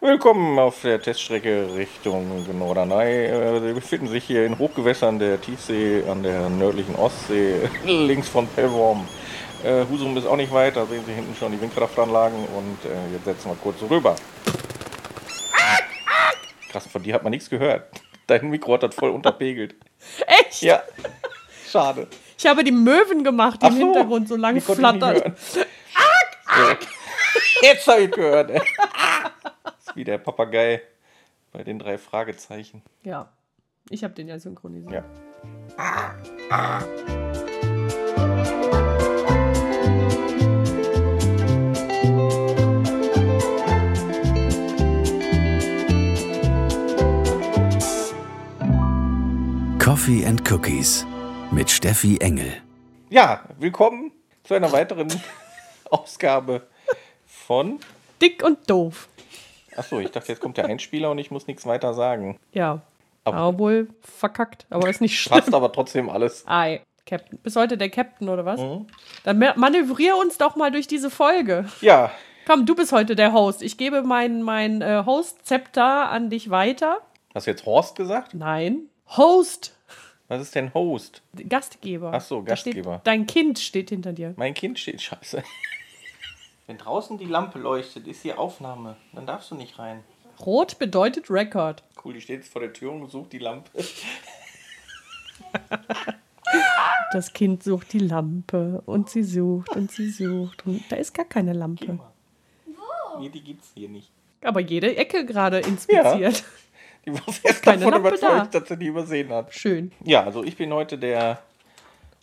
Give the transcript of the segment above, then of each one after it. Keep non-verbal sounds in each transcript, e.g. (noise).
Willkommen auf der Teststrecke Richtung Norderney. Äh, Sie befinden sich hier in Hochgewässern der Tiefsee an der nördlichen Ostsee, (laughs) links von Pellworm. Äh, Husum ist auch nicht weit, da sehen Sie hinten schon die Windkraftanlagen und äh, jetzt setzen wir kurz rüber. Krass, von dir hat man nichts gehört. (laughs) Dein Mikro hat das voll unterpegelt. (laughs) Echt? Ja, schade. Ich habe die Möwen gemacht, die Ach im so, Hintergrund so nicht flattern. hören. So. Jetzt habe ich gehört. Wie der Papagei bei den drei Fragezeichen. Ja, ich habe den ja synchronisiert. Ja. Coffee and Cookies mit Steffi Engel. Ja, willkommen zu einer weiteren (laughs) Ausgabe von. Dick und doof. Achso, ich dachte, jetzt kommt der Einspieler und ich muss nichts weiter sagen. Ja. Aber- Aber wohl verkackt. Aber ist nicht (laughs) schlimm. Passt aber trotzdem alles. Ei, Captain. Bis heute der Captain, oder was? Mhm. Dann ma- manövrier uns doch mal durch diese Folge. Ja, Komm, du bist heute der Host. Ich gebe mein, mein äh, Host-Zepter an dich weiter. hast du jetzt Horst gesagt? Nein. Host. Was ist denn Host? Gastgeber. Ach so, Da steht- Gastgeber. dein Kind steht hinter dir. Mein Kind steht scheiße. Wenn draußen die Lampe leuchtet, ist hier Aufnahme. Dann darfst du nicht rein. Rot bedeutet Record. Cool, die steht jetzt vor der Tür und sucht die Lampe. (laughs) Das Kind sucht die Lampe und sie sucht und sie sucht und da ist gar keine Lampe. Nee, die gibt's hier nicht. Aber jede Ecke gerade inspiziert. Die (laughs) war erst Keine davon Lampe überzeugt, da. dass sie die übersehen hat. Schön. Ja, also ich bin heute der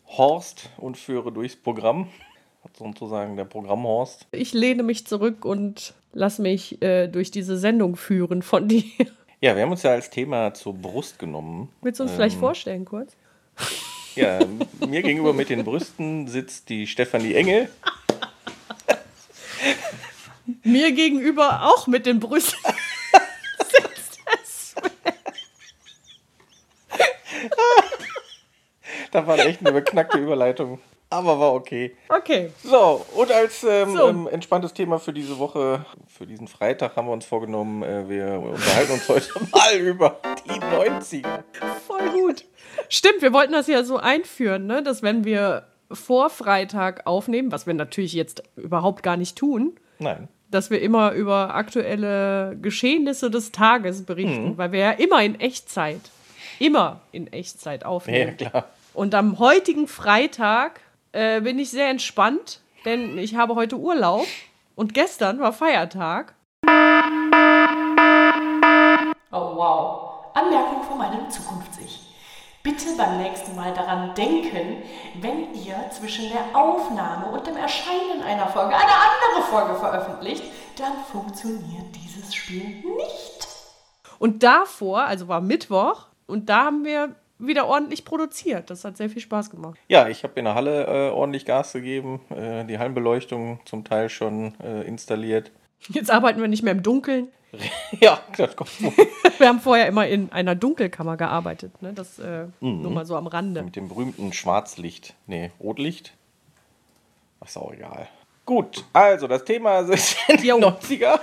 Horst und führe durchs Programm. Sozusagen der Programmhorst. Ich lehne mich zurück und lass mich äh, durch diese Sendung führen von (laughs) dir. Ja, wir haben uns ja als Thema zur Brust genommen. Willst du uns Ähm. vielleicht vorstellen kurz? Ja, mir gegenüber mit den Brüsten sitzt die Stefanie Engel. (laughs) Mir gegenüber auch mit den Brüsten. (laughs) Da war echt eine beknackte Überleitung. Aber war okay. Okay. So, und als ähm, So. ähm, entspanntes Thema für diese Woche, für diesen Freitag, haben wir uns vorgenommen, äh, wir unterhalten uns heute (laughs) mal über die 90er. Voll gut. Stimmt, wir wollten das ja so einführen, ne? dass wenn wir vor Freitag aufnehmen, was wir natürlich jetzt überhaupt gar nicht tun, Nein. dass wir immer über aktuelle Geschehnisse des Tages berichten, weil wir ja immer in Echtzeit, immer in Echtzeit Ja, aufnehmen. klar. Und am heutigen Freitag äh, bin ich sehr entspannt, denn ich habe heute Urlaub und gestern war Feiertag. Oh wow. Anmerkung von meinem Zukunfts-Ich. Bitte beim nächsten Mal daran denken, wenn ihr zwischen der Aufnahme und dem Erscheinen einer Folge eine andere Folge veröffentlicht, dann funktioniert dieses Spiel nicht. Und davor, also war Mittwoch, und da haben wir wieder ordentlich produziert. Das hat sehr viel Spaß gemacht. Ja, ich habe in der Halle äh, ordentlich Gas gegeben, äh, die Hallenbeleuchtung zum Teil schon äh, installiert. Jetzt arbeiten wir nicht mehr im Dunkeln. (laughs) ja, das kommt wohl. (laughs) Wir haben vorher immer in einer Dunkelkammer gearbeitet. Ne? Das äh, nur mal so am Rande. mit dem berühmten Schwarzlicht. Nee, Rotlicht. Ach, ist auch egal. Gut, also das Thema sind (laughs) die Jo. 90er.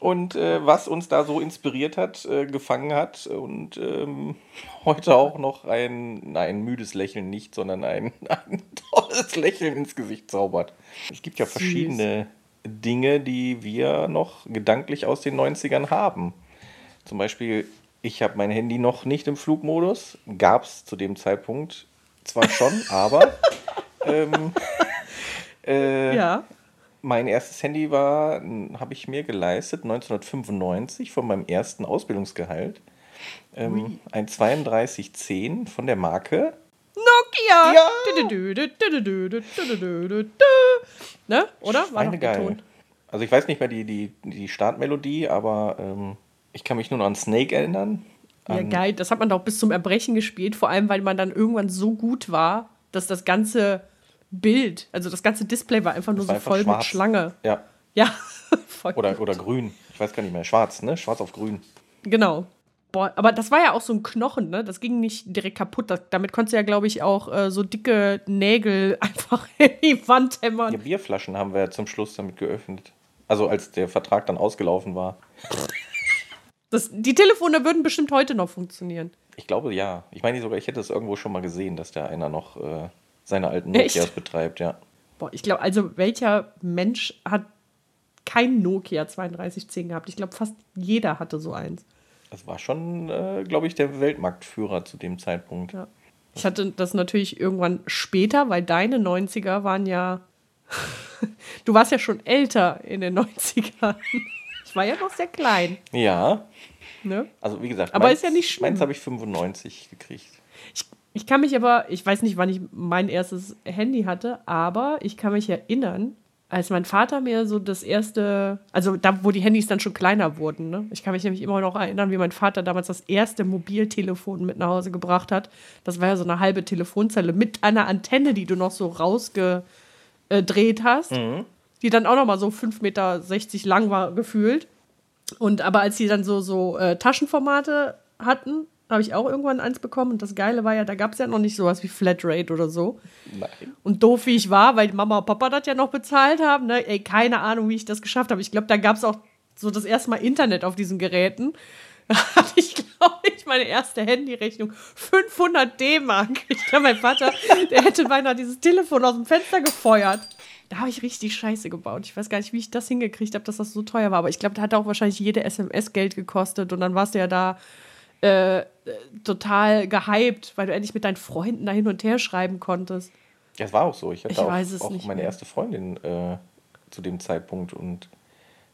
Und äh, was uns da so inspiriert hat, äh, gefangen hat und ähm, (laughs) heute auch noch ein, nein, müdes Lächeln nicht, sondern ein, (laughs) ein tolles Lächeln ins Gesicht zaubert. Es gibt ja Süß. verschiedene Dinge, die wir noch gedanklich aus den 90ern haben. Zum Beispiel, ich habe mein Handy noch nicht im Flugmodus. Gab es zu dem Zeitpunkt zwar schon, aber (laughs) ähm, äh, Ja. Mein erstes Handy war, habe ich mir geleistet, 1995 von meinem ersten Ausbildungsgehalt. Ähm, ein 3210 von der Marke. Nokia! Ja. Ne? Oder? War Eine noch geil. betont. Also ich weiß nicht mehr die, die, die Startmelodie, aber ähm, ich kann mich nur noch an Snake erinnern. Ja, An- geil. Das hat man doch bis zum Erbrechen gespielt, vor allem, weil man dann irgendwann so gut war, dass das ganze Bild, also das ganze Display war einfach nur war so einfach voll schwarz. mit Schlange. Ja, Ja, (laughs) voll. oder, oder grün. Ich weiß gar nicht mehr. Schwarz, ne? Schwarz auf grün. Genau. Boah, aber das war ja auch so ein Knochen, ne? Das ging nicht direkt kaputt. Das, damit konntest du ja, glaube ich, auch äh, so dicke Nägel (laughs) einfach in die Wand hämmern. Ja, Bierflaschen haben wir zum Schluss damit geöffnet. Also als der Vertrag dann ausgelaufen war. Das, die Telefone würden bestimmt heute noch funktionieren. Ich glaube ja. Ich meine sogar, ich hätte es irgendwo schon mal gesehen, dass da einer noch äh, seine alten Echt? Nokias betreibt, ja. Boah, ich glaube, also welcher Mensch hat kein Nokia 3210 gehabt? Ich glaube, fast jeder hatte so eins. Das war schon, äh, glaube ich, der Weltmarktführer zu dem Zeitpunkt. Ja. Ich hatte das natürlich irgendwann später, weil deine 90er waren ja. (laughs) du warst ja schon älter in den 90ern. (laughs) Ich war ja noch sehr klein. Ja, Ne? also wie gesagt, Aber ist ja nicht schlimm. Meins habe ich 95 gekriegt. Ich, kann mich aber, ich weiß nicht, wann ich mein erstes Handy hatte, aber ich kann mich erinnern, als mein Vater mir so das erste, also da, wo die Handys dann schon kleiner wurden, ne? Ich kann mich nämlich immer noch erinnern, wie mein Vater damals das erste Mobiltelefon mit nach Hause gebracht hat. Das war ja so eine halbe Telefonzelle mit einer Antenne, die du noch so rausgedreht hast, die dann auch noch mal so 5,60 Meter lang war, gefühlt. Und aber als sie dann so, so äh, Taschenformate hatten, habe ich auch irgendwann eins bekommen. Und das Geile war ja, da gab es ja noch nicht sowas wie Flatrate oder so. Nein. Und doof wie ich war, weil Mama und Papa das ja noch bezahlt haben, ne? Ey, keine Ahnung, wie ich das geschafft habe. Ich glaube, da gab es auch so das erste Mal Internet auf diesen Geräten. (laughs) Da hatte ich, glaube ich, meine erste Handyrechnung 500 D-Mark. Ich glaube, mein Vater, der hätte beinahe dieses Telefon aus dem Fenster gefeuert. Da habe ich richtig Scheiße gebaut. Ich weiß gar nicht, wie ich das hingekriegt habe, dass das so teuer war. Aber ich glaube, da hat auch wahrscheinlich jede SMS Geld gekostet. Und dann warst du ja da äh, total gehypt, weil du endlich mit deinen Freunden da hin und her schreiben konntest. Ja, es war auch so. Ich hatte Ich auch, weiß es auch meine mehr. erste Freundin äh, zu dem Zeitpunkt und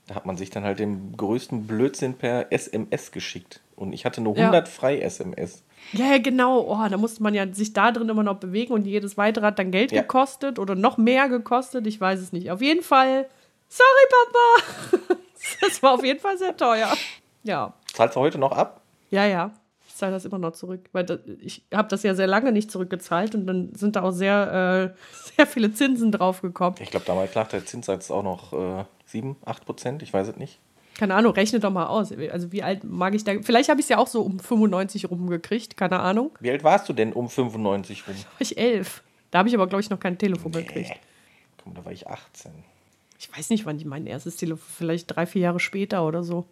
da hat man sich dann halt den größten Blödsinn per SMS geschickt. Und ich hatte nur Ja. 100 frei SMS. Ja, ja, genau. Oh, da musste man ja sich da drin immer noch bewegen und jedes weitere hat dann Geld Ja. gekostet oder noch mehr gekostet. Ich weiß es nicht. Auf jeden Fall, sorry, Papa. (laughs) Das war auf jeden Fall sehr teuer. Ja, Zahlst du heute noch ab? Ja, ja. Ich zahle das immer noch zurück, weil das, ich habe das ja sehr lange nicht zurückgezahlt und dann sind da auch sehr, äh, (laughs) sehr viele Zinsen drauf gekommen. Ich glaube, damals lag der Zinssatz auch noch äh, 7, 8 Prozent. Ich weiß es nicht. Keine Ahnung, rechne doch mal aus. Also wie alt mag ich da? Vielleicht habe ich es ja auch so um 95 rumgekriegt, keine Ahnung. Wie alt warst du denn um 95 rum? War ich elf. Da habe ich aber, glaube ich, noch kein Telefon gekriegt. Komm, da war ich 18. Ich weiß nicht, wann ich mein erstes Telefon, vielleicht drei, vier Jahre später oder so.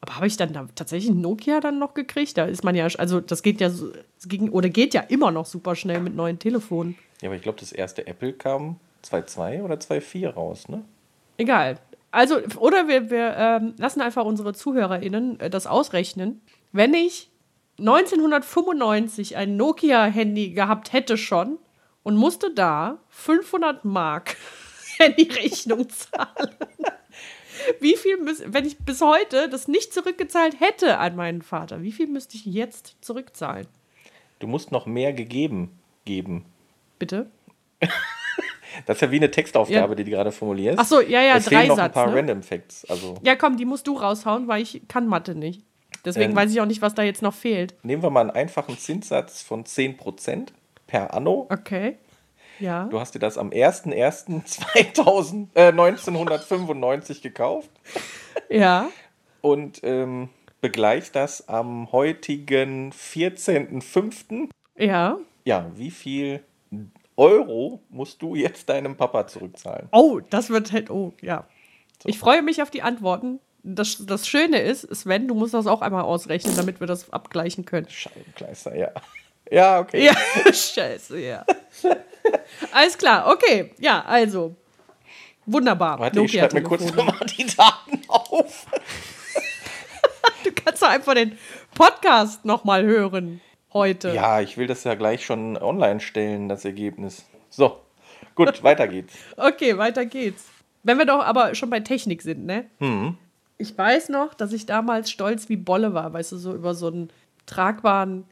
Aber habe ich dann da tatsächlich Nokia dann noch gekriegt? Da ist man ja, also das geht ja, so- ging, oder geht ja immer noch super schnell mit neuen Telefonen. Ja, aber ich glaube, das erste Apple kam 2.2 oder 2.4 raus, ne? Egal. Also, oder wir, wir ähm, lassen einfach unsere ZuhörerInnen äh, das ausrechnen. Wenn ich 1995 ein Nokia-Handy gehabt hätte schon und musste da 500 Mark (laughs) Handyrechnung zahlen. (laughs) Wie viel, müß, wenn ich bis heute das nicht zurückgezahlt hätte an meinen Vater, wie viel müsste ich jetzt zurückzahlen? Du musst noch mehr gegeben geben. Bitte? (laughs) Das ist ja wie eine Textaufgabe, Ja. die du gerade formulierst. Ach so, ja, ja, es fehlen noch ein Dreisatz, paar ne? Random Facts. Also Ja, komm, die musst du raushauen, weil ich kann Mathe nicht. Deswegen Ähm. weiß ich auch nicht, was da jetzt noch fehlt. nehmen wir mal einen einfachen Zinssatz von 10% per Anno. Okay. Ja. Du hast dir das am 01.01.2000 äh, 1995 gekauft Ja. und ähm, begleichst das am heutigen 14.05. Ja. Ja, wie viel Euro musst du jetzt deinem Papa zurückzahlen? Oh, das wird halt. Oh, ja. Ich freue mich auf die Antworten. Das, das Schöne ist, Sven, du musst das auch einmal ausrechnen, damit wir das abgleichen können. Scheibenkleister, ja. Ja, okay. Ja, (laughs) scheiße, ja. Alles klar, okay. Ja, also. Wunderbar. Warte, ich schreibe mir kurz nochmal die Daten auf. (laughs) Du kannst doch einfach den Podcast nochmal hören heute. Ja, ich will das ja gleich schon online stellen, das Ergebnis. So, gut, (laughs) weiter geht's. Okay, weiter geht's. Wenn wir doch aber schon bei Technik sind, ne? Ich weiß noch, dass ich damals stolz wie Bolle war, weißt du, so über so einen tragbaren,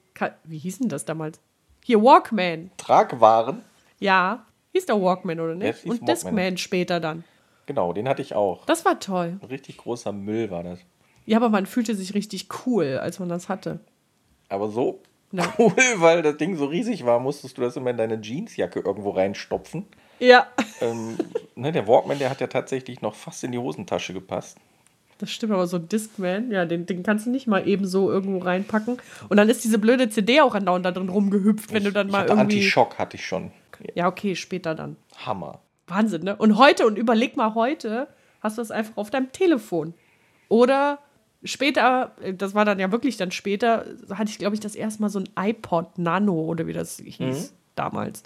wie hieß denn das damals? Hier, Walkman. Tragwaren, Ja, hieß der Walkman, oder nicht? Und Walkman. Discman später dann. genau, den hatte ich auch. Das war toll. Ein richtig großer Müll war das. Ja, aber man fühlte sich richtig cool, als man das hatte. Aber so Ja. (laughs) cool, weil das Ding so riesig war, musstest du das immer in deine Jeansjacke irgendwo reinstopfen. Ja, Ähm, ne, der Walkman, der hat ja tatsächlich noch fast in die Hosentasche gepasst. Das stimmt, aber so ein Discman, ja, den, den kannst du nicht mal eben so irgendwo reinpacken. Und dann ist diese blöde CD auch andauernd da drin rumgehüpft, wenn du dann ich mal hatte irgendwie. Antischock hatte ich schon. Ja, okay, später dann. Hammer. Wahnsinn, ne? Und heute, und überleg mal heute, hast du das einfach auf deinem Telefon. Oder später, äh, das war dann ja wirklich dann später, hatte ich, glaube ich, das erste Mal so ein iPod Nano oder wie das hieß damals.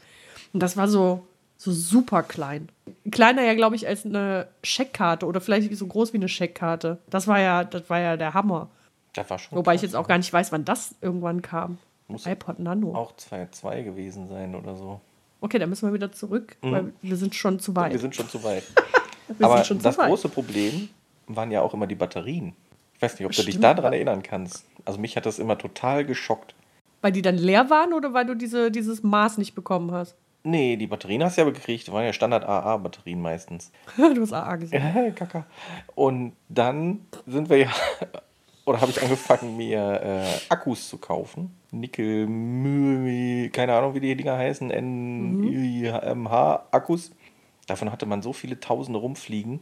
Und das war so, so super klein. Kleiner ja, glaube ich, als eine Scheckkarte oder vielleicht so groß wie eine Scheckkarte. Das war ja, das war ja der Hammer. Das war schon Wobei ich jetzt auch gar nicht weiß, wann das irgendwann kam. Muss iPod Nano. auch 2.2 gewesen sein oder so. Okay, dann müssen wir wieder zurück, weil wir sind schon zu weit. Wir sind schon zu weit. (laughs) Aber schon das zu weit. große Problem waren ja auch immer die Batterien. Ich weiß nicht, ob du dich Stimmt. daran erinnern kannst. Also mich hat das immer total geschockt. Weil die dann leer waren oder weil du diese, dieses Maß nicht bekommen hast? Nee, die Batterien hast du ja gekriegt. Das waren ja Standard-AA-Batterien meistens. (laughs) du hast AA gesagt. (laughs) Kaka. Und dann sind wir ja, oder habe ich angefangen, mir äh, Akkus zu kaufen. Nickel, Mü, keine Ahnung, wie die Dinger heißen, NMH-Akkus. Davon hatte man so viele Tausende rumfliegen.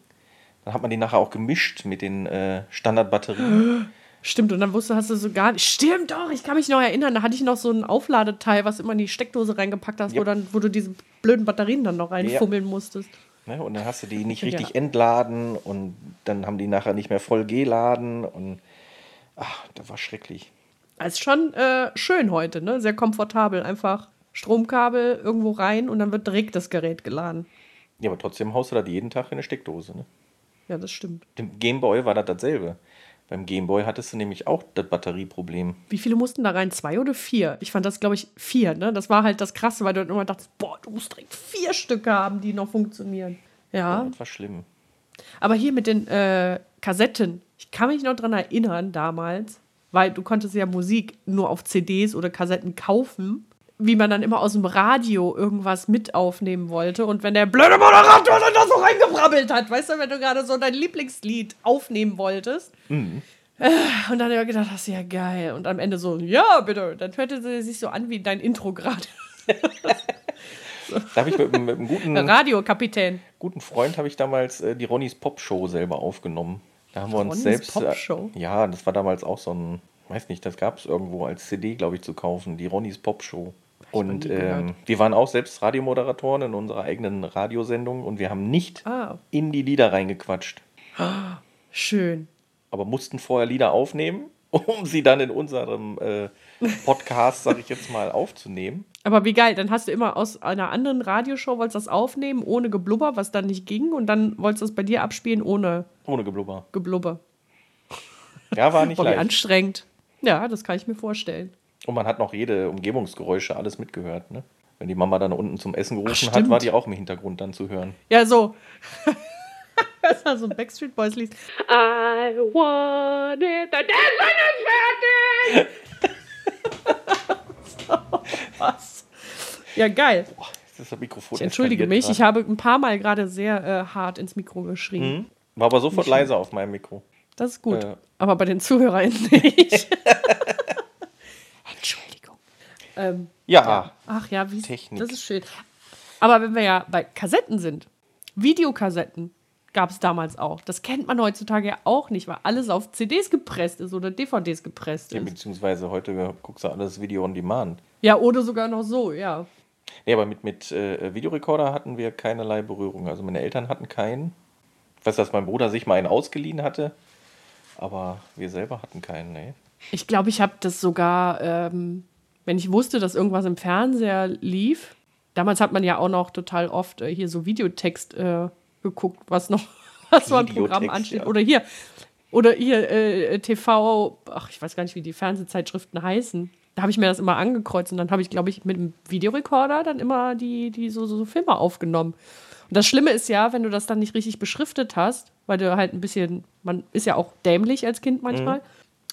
Dann hat man die nachher auch gemischt mit den äh, Standardbatterien. (gasps) Stimmt, und dann wusste, hast du so gar nicht. Stimmt doch, ich kann mich noch erinnern, da hatte ich noch so ein Aufladeteil, was immer in die Steckdose reingepackt hast, Ja. wo, dann, wo du diese blöden Batterien dann noch reinfummeln musstest. Ne? Und dann hast du die nicht Ja. richtig entladen und dann haben die nachher nicht mehr voll geladen und ach, das war schrecklich. Das ist schon äh, schön heute, ne? Sehr komfortabel. Einfach Stromkabel irgendwo rein und dann wird direkt das Gerät geladen. Ja, aber trotzdem haust du das jeden Tag in eine Steckdose. Ne? Ja, das stimmt. Dem Gameboy war das dasselbe. Beim Gameboy hattest du nämlich auch das Batterieproblem. Wie viele mussten da rein? Zwei oder vier? Ich fand das, glaube ich, vier, ne? Das war halt das Krasse, weil du dann immer dachtest, boah, du musst direkt vier Stücke haben, die noch funktionieren. Ja. Das war schlimm. Aber hier mit den äh, Kassetten, ich kann mich noch dran erinnern damals, weil du konntest ja Musik nur auf CDs oder Kassetten kaufen, wie man dann immer aus dem Radio irgendwas mit aufnehmen wollte und wenn der blöde Moderator dann da so reingebrabbelt hat, weißt du, wenn du gerade so dein Lieblingslied aufnehmen wolltest. Äh, Und dann habe ich gedacht, das ist ja geil. Und am Ende so, ja, bitte. Dann hörte sie sich so an wie dein Intro gerade. (laughs) Da habe ich mit, mit einem guten, (laughs) Radiokapitän. guten Freund habe ich damals äh, die Ronnys Pop Show selber aufgenommen. Da haben wir uns Ronnys selbst. Äh, Show? Ja, das war damals auch so ein, weiß nicht, das gab es irgendwo als CD, glaube ich, zu kaufen. Die Ronnys Pop Show. Und ähm, wir waren auch selbst Radiomoderatoren in unserer eigenen Radiosendung und wir haben nicht Ah, in die Lieder reingequatscht, schön. aber mussten vorher Lieder aufnehmen, (laughs) um sie dann in unserem äh, Podcast, sag ich jetzt mal, aufzunehmen. Aber wie geil, dann hast du immer aus einer anderen Radioshow wolltest das aufnehmen, ohne Geblubber, was dann nicht ging, und dann wolltest du es bei dir abspielen ohne Ohne Geblubber. Geblubber. Ja, war nicht Boah, wie leicht. anstrengend. Ja, das kann ich mir vorstellen. Und man hat noch jede Umgebungsgeräusche alles mitgehört, ne? Wenn die Mama dann unten zum Essen gerufen hat, stimmt. war die auch im Hintergrund dann zu hören. Ja, so. (laughs) das war so ein Backstreet Boys Lied. I want it, the dance is fertig! Was? (laughs) Ja, geil. Ist das, Mikrofon Ich entschuldige mich, ich grad. habe ein paar Mal gerade sehr äh, hart ins Mikro geschrien. Mhm. War aber sofort leise auf meinem Mikro. Das ist gut. Äh. Aber bei den ZuhörerInnen (laughs) nicht. Entschuldigung. Ähm, Ja, ach ja, wie Technik. das ist schön. Aber wenn wir ja bei Kassetten sind, Videokassetten gab es damals auch. Das kennt man heutzutage ja auch nicht, weil alles auf CDs gepresst ist oder DVDs gepresst ja, ist. beziehungsweise heute guckst du alles Video on Demand. Ja, oder sogar noch so, ja. Nee, aber mit, mit äh, Videorekorder hatten wir keinerlei Berührung. Also meine Eltern hatten keinen. Ich weiß, dass mein Bruder sich mal einen ausgeliehen hatte, aber wir selber hatten keinen, nee. Ich glaube, ich habe das sogar, ähm, wenn ich wusste, dass irgendwas im Fernseher lief. Damals hat man ja auch noch total oft äh, hier so Videotext äh, geguckt, was noch, (laughs) was so ein Programm ansteht. ja. Oder hier, oder hier äh, TV, ach, ich weiß gar nicht, wie die Fernsehzeitschriften heißen. Da habe ich mir das immer angekreuzt und dann habe ich, glaube ich, mit dem Videorekorder dann immer die, die so, so, so Filme aufgenommen. Und das Schlimme ist ja, wenn du das dann nicht richtig beschriftet hast, weil du halt ein bisschen, man ist ja auch dämlich als Kind manchmal,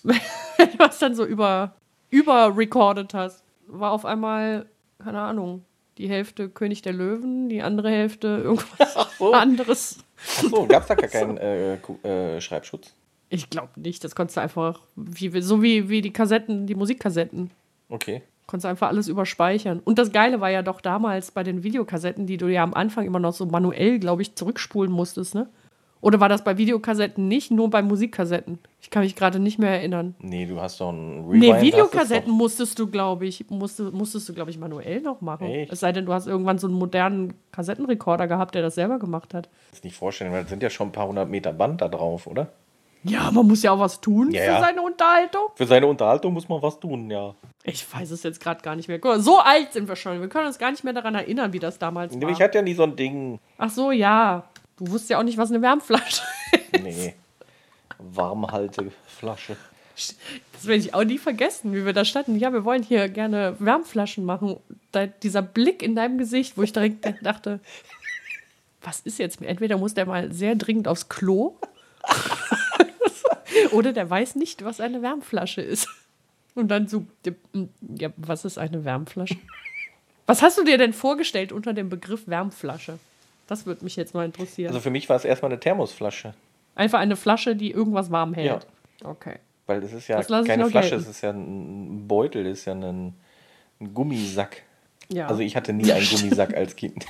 wenn du das dann so über, über recorded hast, war auf einmal, keine Ahnung, die Hälfte König der Löwen, die andere Hälfte irgendwas (laughs) so. anderes. Achso, gab es da gar keinen äh, Ku- äh, Schreibschutz? Ich glaube nicht, das konntest du einfach, wie, so wie, wie die Kassetten, die Musikkassetten. Okay. Konntest du einfach alles überspeichern. Und das Geile war ja doch damals bei den Videokassetten, die du ja am Anfang immer noch so manuell, glaube ich, zurückspulen musstest, ne? Oder war das bei Videokassetten nicht, nur bei Musikkassetten? Ich kann mich gerade nicht mehr erinnern. Nee, du hast doch einen Nee, Rewind, hast Videokassetten musstest du, glaube ich, musstest, musstest du, glaube ich, manuell noch machen. Echt? Es sei denn, du hast irgendwann so einen modernen Kassettenrekorder gehabt, der das selber gemacht hat. Das nicht vorstellen, weil es sind ja schon ein paar hundert Meter Band da drauf, oder? Ja, man muss ja auch was tun Ja, für ja. seine Unterhaltung. Für seine Unterhaltung muss man was tun, ja. Ich weiß es jetzt gerade gar nicht mehr. Guck mal, so alt sind wir schon. Wir können uns gar nicht mehr daran erinnern, wie das damals war. Ich hatte ja nie so ein Ding. Ach so, ja. Du wusstest ja auch nicht, was eine Wärmflasche ist. Nee. Warmhalteflasche. Das werde ich auch nie vergessen, wie wir da standen. Ja, wir wollen hier gerne Wärmflaschen machen. Da, dieser Blick in deinem Gesicht, wo ich direkt dachte, was ist jetzt? Entweder muss der mal sehr dringend aufs Klo (laughs) oder der weiß nicht, was eine Wärmflasche ist. Und dann so, ja, was ist eine Wärmflasche? Was hast du dir denn vorgestellt unter dem Begriff Wärmflasche? Das würde mich jetzt mal interessieren. Also für mich war es erstmal eine Thermosflasche. Einfach eine Flasche, die irgendwas warm hält. Okay. Weil das ist ja Das keine Flasche, es ist ja ein Beutel, es ist ja ein, ein Gummisack. Ja. Also ich hatte nie einen Gummisack (laughs) als Kind.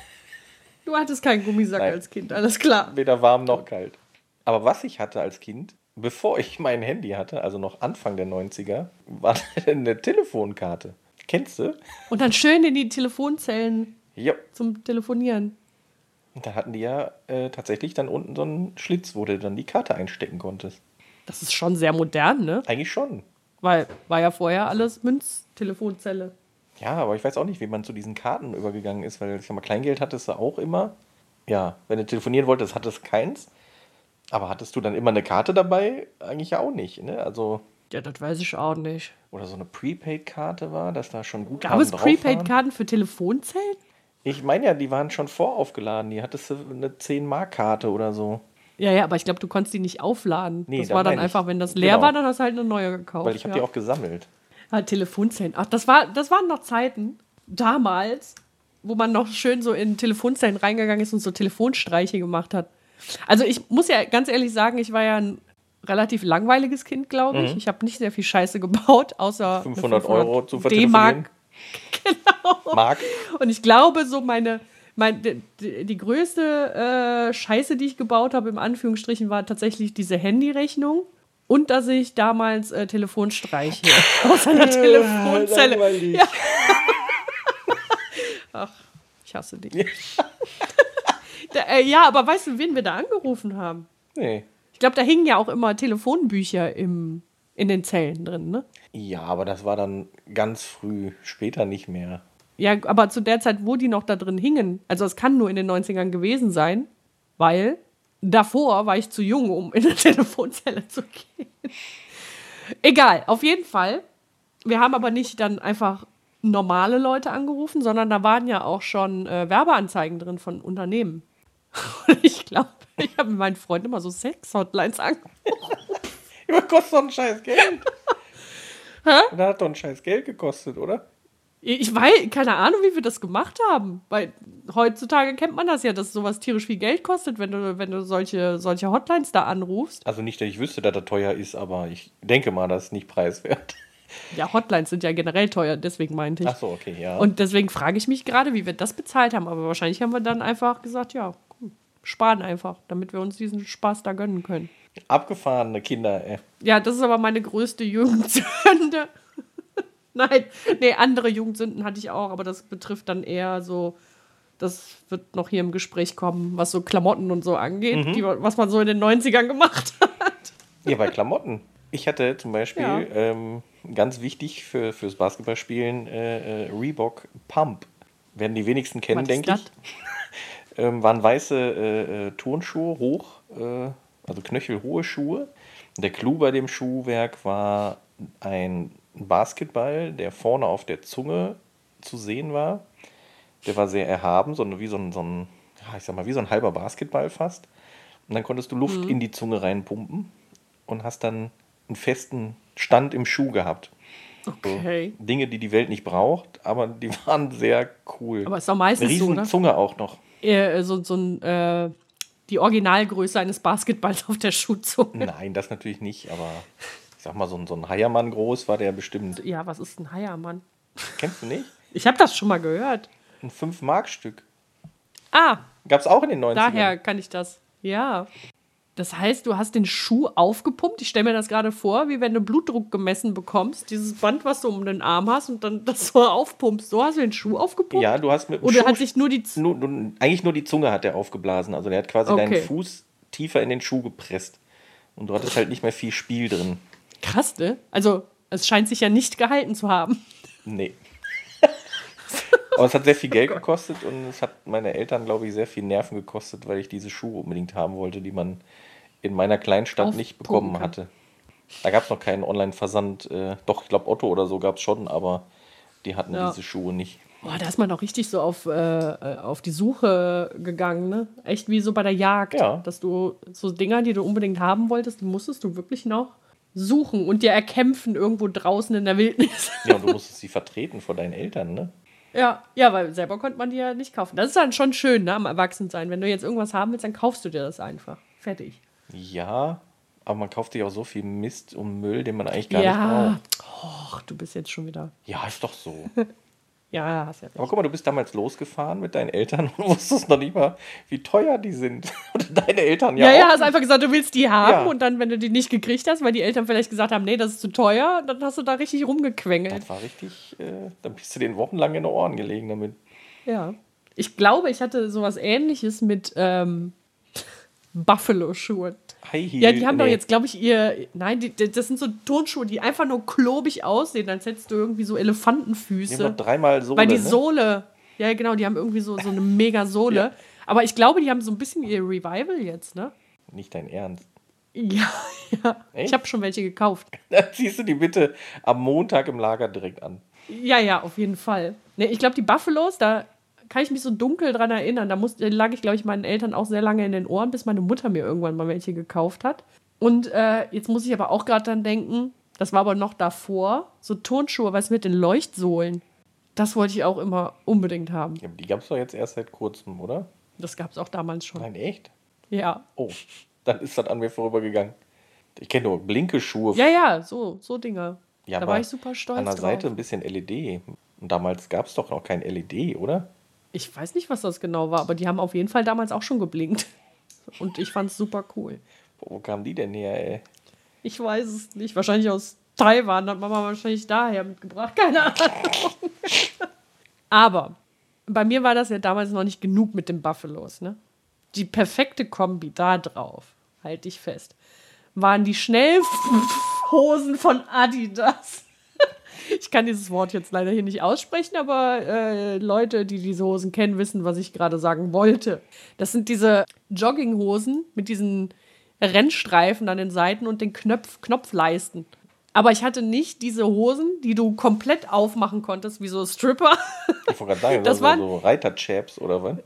du hattest keinen Gummisack Nein. als Kind, alles klar. Weder warm noch kalt. Aber was ich hatte als Kind, bevor ich mein Handy hatte, also noch Anfang der 90er, war (laughs) eine Telefonkarte. Kennst du? Und dann schön in die Telefonzellen Ja. zum Telefonieren. Und da hatten die ja äh, tatsächlich dann unten so einen Schlitz, wo du dann die Karte einstecken konntest. Das ist schon sehr modern, ne? Eigentlich schon. Weil war ja vorher alles Münztelefonzelle. Ja, aber ich weiß auch nicht, wie man zu diesen Karten übergegangen ist, weil ich sag mal, Kleingeld hattest du auch immer. Ja, wenn du telefonieren wolltest, hattest du keins. Aber hattest du dann immer eine Karte dabei? Eigentlich ja auch nicht. Ne? Also, Ja, das weiß ich auch nicht. oder so eine Prepaid-Karte war, dass da schon gut Gab es Prepaid-Karten für Telefonzellen? Ich meine ja, die waren schon voraufgeladen. Die hattest du eine 10-Mark-Karte oder so. Ja, ja, aber ich glaube, du konntest die nicht aufladen. Nee, das da war dann ich. einfach, wenn das leer Genau. war, dann hast du halt eine neue gekauft. Weil ich habe ja. die auch gesammelt. Ah, Telefonzellen. Ach, das, war, das waren noch Zeiten, damals, wo man noch schön so in Telefonzellen reingegangen ist und so Telefonstreiche gemacht hat. Also ich muss ja ganz ehrlich sagen, ich war ja ein relativ langweiliges Kind, glaube Mhm. ich. Ich habe nicht sehr viel Scheiße gebaut, außer eine 500 Euro zu D-Mark. (laughs) vertelefonieren. Mark. Und ich glaube, so meine, mein, die, die, größte äh, Scheiße, die ich gebaut habe, im Anführungsstrichen, war tatsächlich diese Handyrechnung. Und dass ich damals äh, Telefonstreiche (laughs) aus einer Telefonzelle. Ja. (laughs) Ach, ich hasse dich. da, äh, ja, aber weißt du, wen wir da angerufen haben? Nee. Ich glaube, da hingen ja auch immer Telefonbücher im, in den Zellen drin, ne? Ja, aber das war dann ganz früh, später nicht mehr. Ja, aber zu der Zeit, wo die noch da drin hingen, also es kann nur in den 90ern gewesen sein, weil davor war ich zu jung, um in eine (laughs) Telefonzelle zu gehen. Egal, auf jeden Fall. Wir haben aber nicht dann einfach normale Leute angerufen, sondern da waren ja auch schon äh, Werbeanzeigen drin von Unternehmen. (laughs) Und ich glaube, ich habe mit meinen Freunden immer so Sex-Hotlines angerufen. Ja, kostet doch ein scheiß Geld. (laughs) Hä? Das hat doch ein scheiß Geld gekostet, oder? Ich weiß, keine Ahnung, wie wir das gemacht haben. Weil heutzutage kennt man das ja, dass sowas tierisch viel Geld kostet, wenn du, wenn du solche, solche Hotlines da anrufst. Also nicht, dass ich wüsste, dass das teuer ist, aber ich denke mal, das ist nicht preiswert. (laughs) Ja, Hotlines sind ja generell teuer, deswegen meinte ich. Ach so, okay, ja. Und deswegen frage ich mich gerade, wie wir das bezahlt haben. Aber wahrscheinlich haben wir dann einfach gesagt, ja, sparen einfach, damit wir uns diesen Spaß da gönnen können. Abgefahrene Kinder, ey. Ja, das ist aber meine größte Jugendsünde. (laughs) Nein, nee, andere Jugendsünden hatte ich auch, aber das betrifft dann eher so, das wird noch hier im Gespräch kommen, was so Klamotten und so angeht, Mhm. die, was man so in den 90ern gemacht hat. Ja, bei Klamotten. Ich hatte zum Beispiel, Ja. ähm, ganz wichtig für, fürs Basketballspielen, äh, äh, Reebok Pump. Werden die wenigsten kennen, denke ich. Ähm, waren weiße äh, äh, Turnschuhe, hoch, äh, also knöchelhohe Schuhe. Der Clou bei dem Schuhwerk war ein Basketball, der vorne auf der Zunge zu sehen war. Der war sehr erhaben, so wie so ein, so ein, ich sag mal, wie so ein halber Basketball fast. Und dann konntest du Luft in die Zunge reinpumpen und hast dann einen festen Stand im Schuh gehabt. Okay. So Dinge, die die Welt nicht braucht, aber die (laughs) waren sehr cool. Aber ist doch Eine meistens so, riesen ne? Zunge auch noch. Äh, so, so ein, äh, die Originalgröße eines Basketballs (laughs) auf der Schuhzunge. Nein, das natürlich nicht, aber ich sag mal, so ein, so ein Heiermann groß war der bestimmt. Ja, was ist ein Heiermann? Kennst du nicht? (laughs) Ich habe das schon mal gehört. Ein 5-Mark-Stück. Ah, Gab es auch in den 90ern. daher kann ich das. Ja. Das heißt, du hast den Schuh aufgepumpt. Ich stelle mir das gerade vor, wie wenn du Blutdruck gemessen bekommst. Dieses Band, was du um den Arm hast und dann das (laughs) so aufpumpst. So hast du den Schuh aufgepumpt? Ja, du hast mit dem Oder Schuh- hat sich nur die. Z nur, nur, eigentlich nur die Zunge hat er aufgeblasen. Also der hat quasi Okay. deinen Fuß tiefer in den Schuh gepresst. Und du hattest halt nicht mehr viel Spiel drin. Krass, ne? Also, es scheint sich ja nicht gehalten zu haben. Nee. Aber es hat sehr viel (laughs) Geld gekostet und es hat meine Eltern, glaube ich, sehr viel Nerven gekostet, weil ich diese Schuhe unbedingt haben wollte, die man in meiner Kleinstadt nicht Aufpumpen bekommen hatte. Da gab es noch keinen Online-Versand. Äh, doch, ich glaube, Otto oder so gab es schon, aber die hatten Ja. diese Schuhe nicht. Boah, da ist man auch richtig so auf, äh, auf die Suche gegangen, ne? Echt wie so bei der Jagd. Ja. Dass du so Dinger, die du unbedingt haben wolltest, musstest du wirklich noch suchen und dir erkämpfen irgendwo draußen in der Wildnis. Ja, und du (laughs) musstest sie vertreten vor deinen Eltern, ne? Ja, ja, weil selber konnte man die ja nicht kaufen. Das ist dann schon schön, ne, am Erwachsensein. Wenn du jetzt irgendwas haben willst, dann kaufst du dir das einfach. Fertig. Ja, aber man kauft sich auch so viel Mist und Müll, den man eigentlich gar nicht ja. braucht. Och, du bist jetzt schon wieder. Ja, ist doch so. (laughs) Ja, hast ja. Aber guck mal, du bist damals losgefahren mit deinen Eltern und (laughs) wusstest noch nicht mal, wie teuer die sind. (laughs) Und deine Eltern ja, Ja, ja, hast einfach gesagt, du willst die haben Ja. und dann, wenn du die nicht gekriegt hast, weil die Eltern vielleicht gesagt haben, nee, das ist zu teuer, dann hast du da richtig rumgequengelt. Das war richtig, äh, dann bist du den wochenlang in den Ohren gelegen damit. Ja. Ich glaube, ich hatte sowas ähnliches mit ähm, (laughs) Buffalo-Schuhen. High Heel, Ja, die haben doch nee. jetzt, glaube ich, ihr. Nein, die, die, das sind so Turnschuhe, die einfach nur klobig aussehen, als hättest du irgendwie so Die haben Elefantenfüße. doch dreimal so. Weil die ne? Sohle, ja genau, die haben irgendwie so, so eine mega Sohle. Ja. Aber ich glaube, die haben so ein bisschen ihr Revival jetzt, ne? Nicht dein Ernst. Ja, (laughs) ja. Echt? Ich habe schon welche gekauft. (laughs) Dann ziehst du die bitte am Montag im Lager direkt an. Ja, ja, auf jeden Fall. Ne, ich glaube, die Buffalos, da kann ich mich so dunkel dran erinnern. Da muss, da lag ich, glaube ich, meinen Eltern auch sehr lange in den Ohren, bis meine Mutter mir irgendwann mal welche gekauft hat. Und äh, jetzt muss ich aber auch gerade dran denken, das war aber noch davor, so Turnschuhe, was mit den Leuchtsohlen. Das wollte ich auch immer unbedingt haben. Ja, die gab es doch jetzt erst seit kurzem, oder? Das gab es auch damals schon. Nein, echt? Ja. Oh, dann ist das an mir vorübergegangen. Ich kenne nur blinke Schuhe. Ja, ja, so, so Dinge. Ja, da war ich super stolz An der drauf. Seite ein bisschen LED. Und damals gab es doch noch kein LED, oder? Ich weiß nicht, was das genau war, aber die haben auf jeden Fall damals auch schon geblinkt. Und ich fand es super cool. Wo kamen die denn her, ey? Ich weiß es nicht. Wahrscheinlich aus Taiwan hat Mama wahrscheinlich daher mitgebracht. Keine Ahnung. Aber bei mir war das ja damals noch nicht genug mit den Buffalos. Ne? Die perfekte Kombi da drauf, halte ich fest, waren die Schnellhosen von Adidas. Ich kann dieses Wort jetzt leider hier nicht aussprechen, aber äh, Leute, die diese Hosen kennen, wissen, was ich gerade sagen wollte. Das sind diese Jogginghosen mit diesen Rennstreifen an den Seiten und den Knopf Knopfleisten. Aber ich hatte nicht diese Hosen, die du komplett aufmachen konntest, wie so Stripper. Ich wollte gerade sagen, Das so, waren- so Reiterchaps oder was?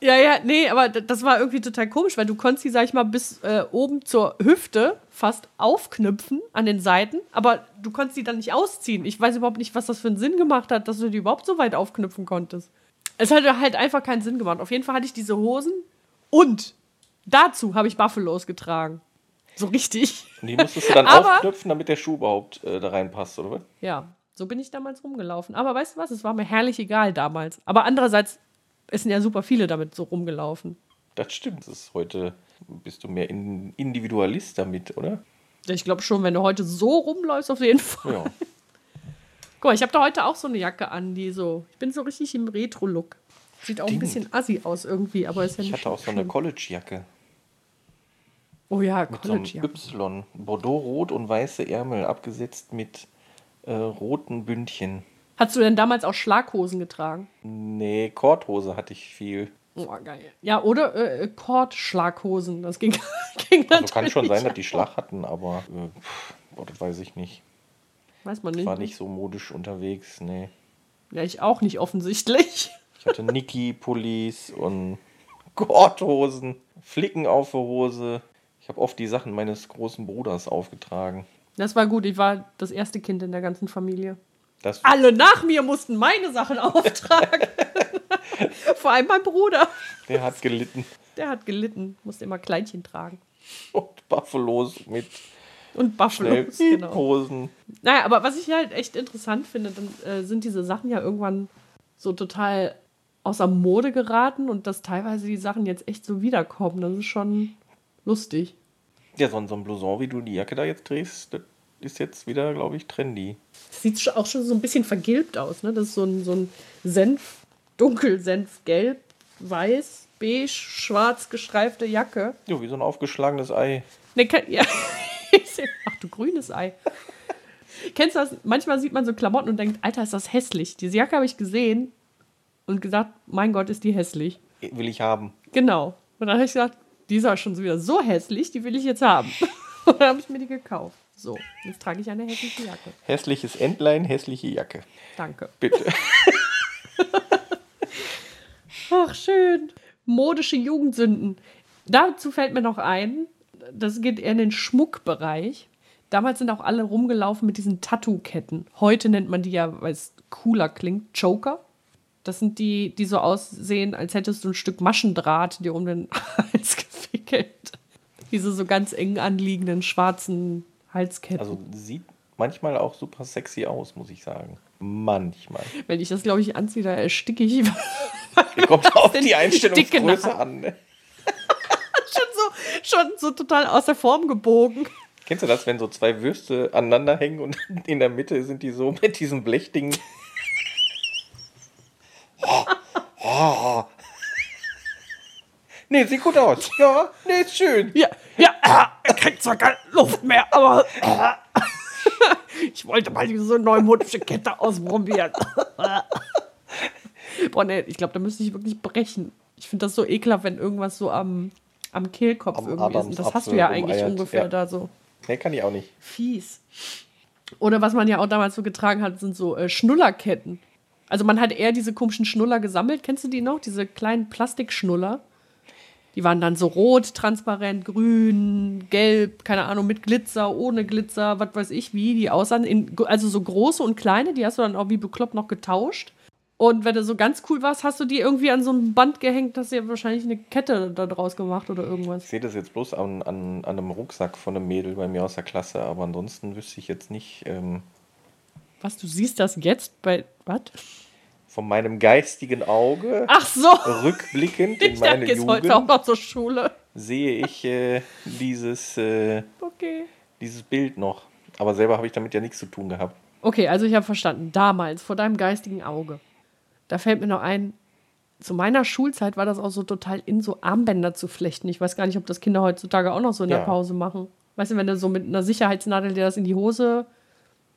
Ja, ja, nee, aber das war irgendwie total komisch, weil du konntest die, sag ich mal, bis äh, oben zur Hüfte fast aufknüpfen an den Seiten, aber du konntest die dann nicht ausziehen. Ich weiß überhaupt nicht, was das für einen Sinn gemacht hat, dass du die überhaupt so weit aufknüpfen konntest. Es hat halt einfach keinen Sinn gemacht. Auf jeden Fall hatte ich diese Hosen und dazu habe ich Buffalos getragen. So richtig. Und die musstest du dann (laughs) Aber- aufknüpfen, damit der Schuh überhaupt äh, da reinpasst, oder was? Ja, so bin ich damals rumgelaufen. Aber weißt du was? Es war mir herrlich egal damals. Aber andererseits, es sind ja super viele damit so rumgelaufen. Das stimmt. Das ist heute, bist du mehr in, Individualist damit, oder? Ich glaube schon, wenn du heute so rumläufst, auf jeden Fall. Ja. (laughs) Guck mal, ich habe da heute auch so eine Jacke an, die so. Ich bin so richtig im Retro-Look. Sieht auch ein bisschen assi aus irgendwie, aber ist ja Ich nicht hatte auch so eine. College-Jacke. Oh ja, Mit so einem College-Jacke. Y. Bordeaux-rot und weiße Ärmel, abgesetzt mit äh, roten Bündchen. Hast du denn damals auch Schlaghosen getragen? Nee, Korthose hatte ich viel. Oh, geil. Ja, oder äh, Kord-Schlaghosen. Das ging, (laughs) ging Also kann schon sein, dass die Schlag hatten, aber äh, pff, boah, das weiß ich nicht. Weiß man Ich nicht. war nicht so modisch unterwegs, nee. Ja, ich auch nicht offensichtlich. (laughs) Ich hatte Niki-Pullis und Korthosen, Flicken auf der Hose. Ich habe oft die Sachen meines großen Bruders aufgetragen. Das war gut. Ich war das erste Kind in der ganzen Familie. Das, Alle nach mir mussten meine Sachen (laughs) auftragen. (laughs) Vor allem mein Bruder. der hat gelitten. Der hat gelitten, musste immer Kleidchen tragen. Und Buffalos mit Und Buffalos, genau. Schnellhosen. Naja, aber was ich halt echt interessant finde, dann äh, sind diese Sachen ja irgendwann so total außer Mode geraten und dass teilweise die Sachen jetzt echt so wiederkommen. Das ist schon lustig. Ja, so ein, so ein Blouson, wie du die Jacke da jetzt drehst, das ist jetzt wieder, glaube ich, trendy. Sieht auch schon so ein bisschen vergilbt aus, ne? Das ist so ein, so ein Senf, dunkel Senfgelb, weiß, beige, schwarz gestreifte Jacke. Jo, wie so ein aufgeschlagenes Ei. Ne, (laughs) ja. Ach du grünes Ei. Kennst du das? Manchmal sieht man so Klamotten und denkt, Alter, ist das hässlich. Diese Jacke habe ich gesehen und gesagt, mein Gott, ist die hässlich. Will ich haben. Genau. Und dann habe ich gesagt, die ist aber schon wieder so hässlich, die will ich jetzt haben. (laughs) Und dann habe ich mir die gekauft. So, jetzt trage ich eine hässliche Jacke. Hässliches Entlein, hässliche Jacke. Danke. Bitte. (laughs) Ach, schön. Modische Jugendsünden. Dazu fällt mir noch ein, das geht eher in den Schmuckbereich. Damals sind auch alle rumgelaufen mit diesen Tattoo-Ketten. Heute nennt man die ja, weil es cooler klingt, Joker. Das sind die, die so aussehen, als hättest du ein Stück Maschendraht dir um den (laughs) Hals gewickelt. Diese so ganz eng anliegenden schwarzen Halsketten. Also sieht manchmal auch super sexy aus, muss ich sagen. Manchmal. Wenn ich das, glaube ich, anziehe, da ersticke ich. (laughs) Kommt (laughs) auf die Einstellungsgröße an. Ne? (laughs) schon, so, schon so total aus der Form gebogen. Kennst du das, wenn so zwei Würste aneinander hängen und in der Mitte sind die so mit diesem Blechding? Oh, oh. Nee, sieht gut aus. Ja, nee, ist schön. Ja, ja, er kriegt zwar keine Luft mehr, aber ich wollte mal diese neumodische Kette ausprobieren. Boah, nee, ich glaube, da müsste ich wirklich brechen. Ich finde das so ekelhaft, wenn irgendwas so am, am Kehlkopf Am irgendwie ist. Und das hast du ja eigentlich umeiert, ungefähr ja. da so. Nee, kann ich auch nicht. Fies. Oder was man ja auch damals so getragen hat, sind so äh, Schnullerketten. Also man hat eher diese komischen Schnuller gesammelt. Kennst du die noch? Diese kleinen Plastikschnuller. Die waren dann so rot, transparent, grün, gelb, keine Ahnung, mit Glitzer, ohne Glitzer, was weiß ich wie, die aussahen. In, also so große und kleine, die hast du dann auch wie bekloppt noch getauscht. Und wenn du so ganz cool warst, hast du die irgendwie an so ein Band gehängt, hast dir wahrscheinlich eine Kette da draus gemacht oder irgendwas. Ich sehe das jetzt bloß an, an, an einem Rucksack von einem Mädel bei mir aus der Klasse, aber ansonsten wüsste ich jetzt nicht ähm, Was, du siehst das jetzt bei, was? Von meinem geistigen Auge Ach so! rückblickend in Ich meine dachte, jetzt heute auch Jugend noch zur Schule. sehe ich äh, dieses, äh, Okay. dieses Bild noch. Aber selber habe ich damit ja nichts zu tun gehabt. Okay, also ich habe verstanden. Damals, vor deinem geistigen Auge. Da fällt mir noch ein, zu meiner Schulzeit war das auch so total in, so Armbänder zu flechten. Ich weiß gar nicht, ob das Kinder heutzutage auch noch so in der Ja. Pause machen. Weißt du, wenn du so mit einer Sicherheitsnadel dir das in die Hose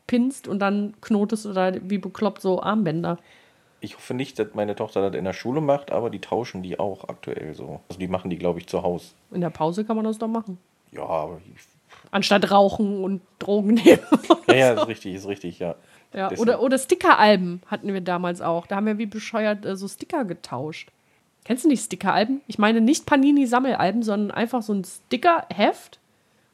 pinst und dann knotest oder wie bekloppt so Armbänder. Ich hoffe nicht, dass meine Tochter das in der Schule macht, aber die tauschen die auch aktuell so. Also die machen die, glaube ich, zu Hause. In der Pause kann man das doch machen. Ja, aber ich, Anstatt rauchen und Drogen nehmen. (laughs) ja, ja, ist richtig, ist richtig, ja. Ja, Deswegen- oder, oder Stickeralben hatten wir damals auch. Da haben wir wie bescheuert äh, so Sticker getauscht. Kennst du nicht Stickeralben? Ich meine nicht Panini-Sammelalben, sondern einfach so ein Stickerheft,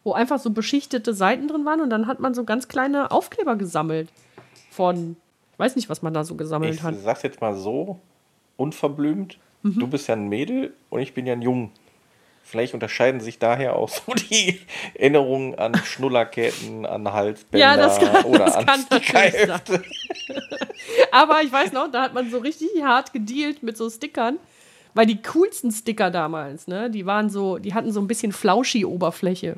wo einfach so beschichtete Seiten drin waren und dann hat man so ganz kleine Aufkleber gesammelt. Von, ich weiß nicht, was man da so gesammelt Ich hat. sag's jetzt mal so, unverblümt. Mhm. Du bist ja ein Mädel und ich bin ja ein Jung. Vielleicht unterscheiden sich daher auch so (laughs) die Erinnerungen an (laughs) Schnullerketten, an Halsbänder Ja, das kann- oder das an kann Stickerhefte. (laughs) Aber ich weiß noch, da hat man so richtig hart gedealt mit so Stickern. Weil die coolsten Sticker damals, ne, die waren so, die hatten so ein bisschen Flauschi-Oberfläche.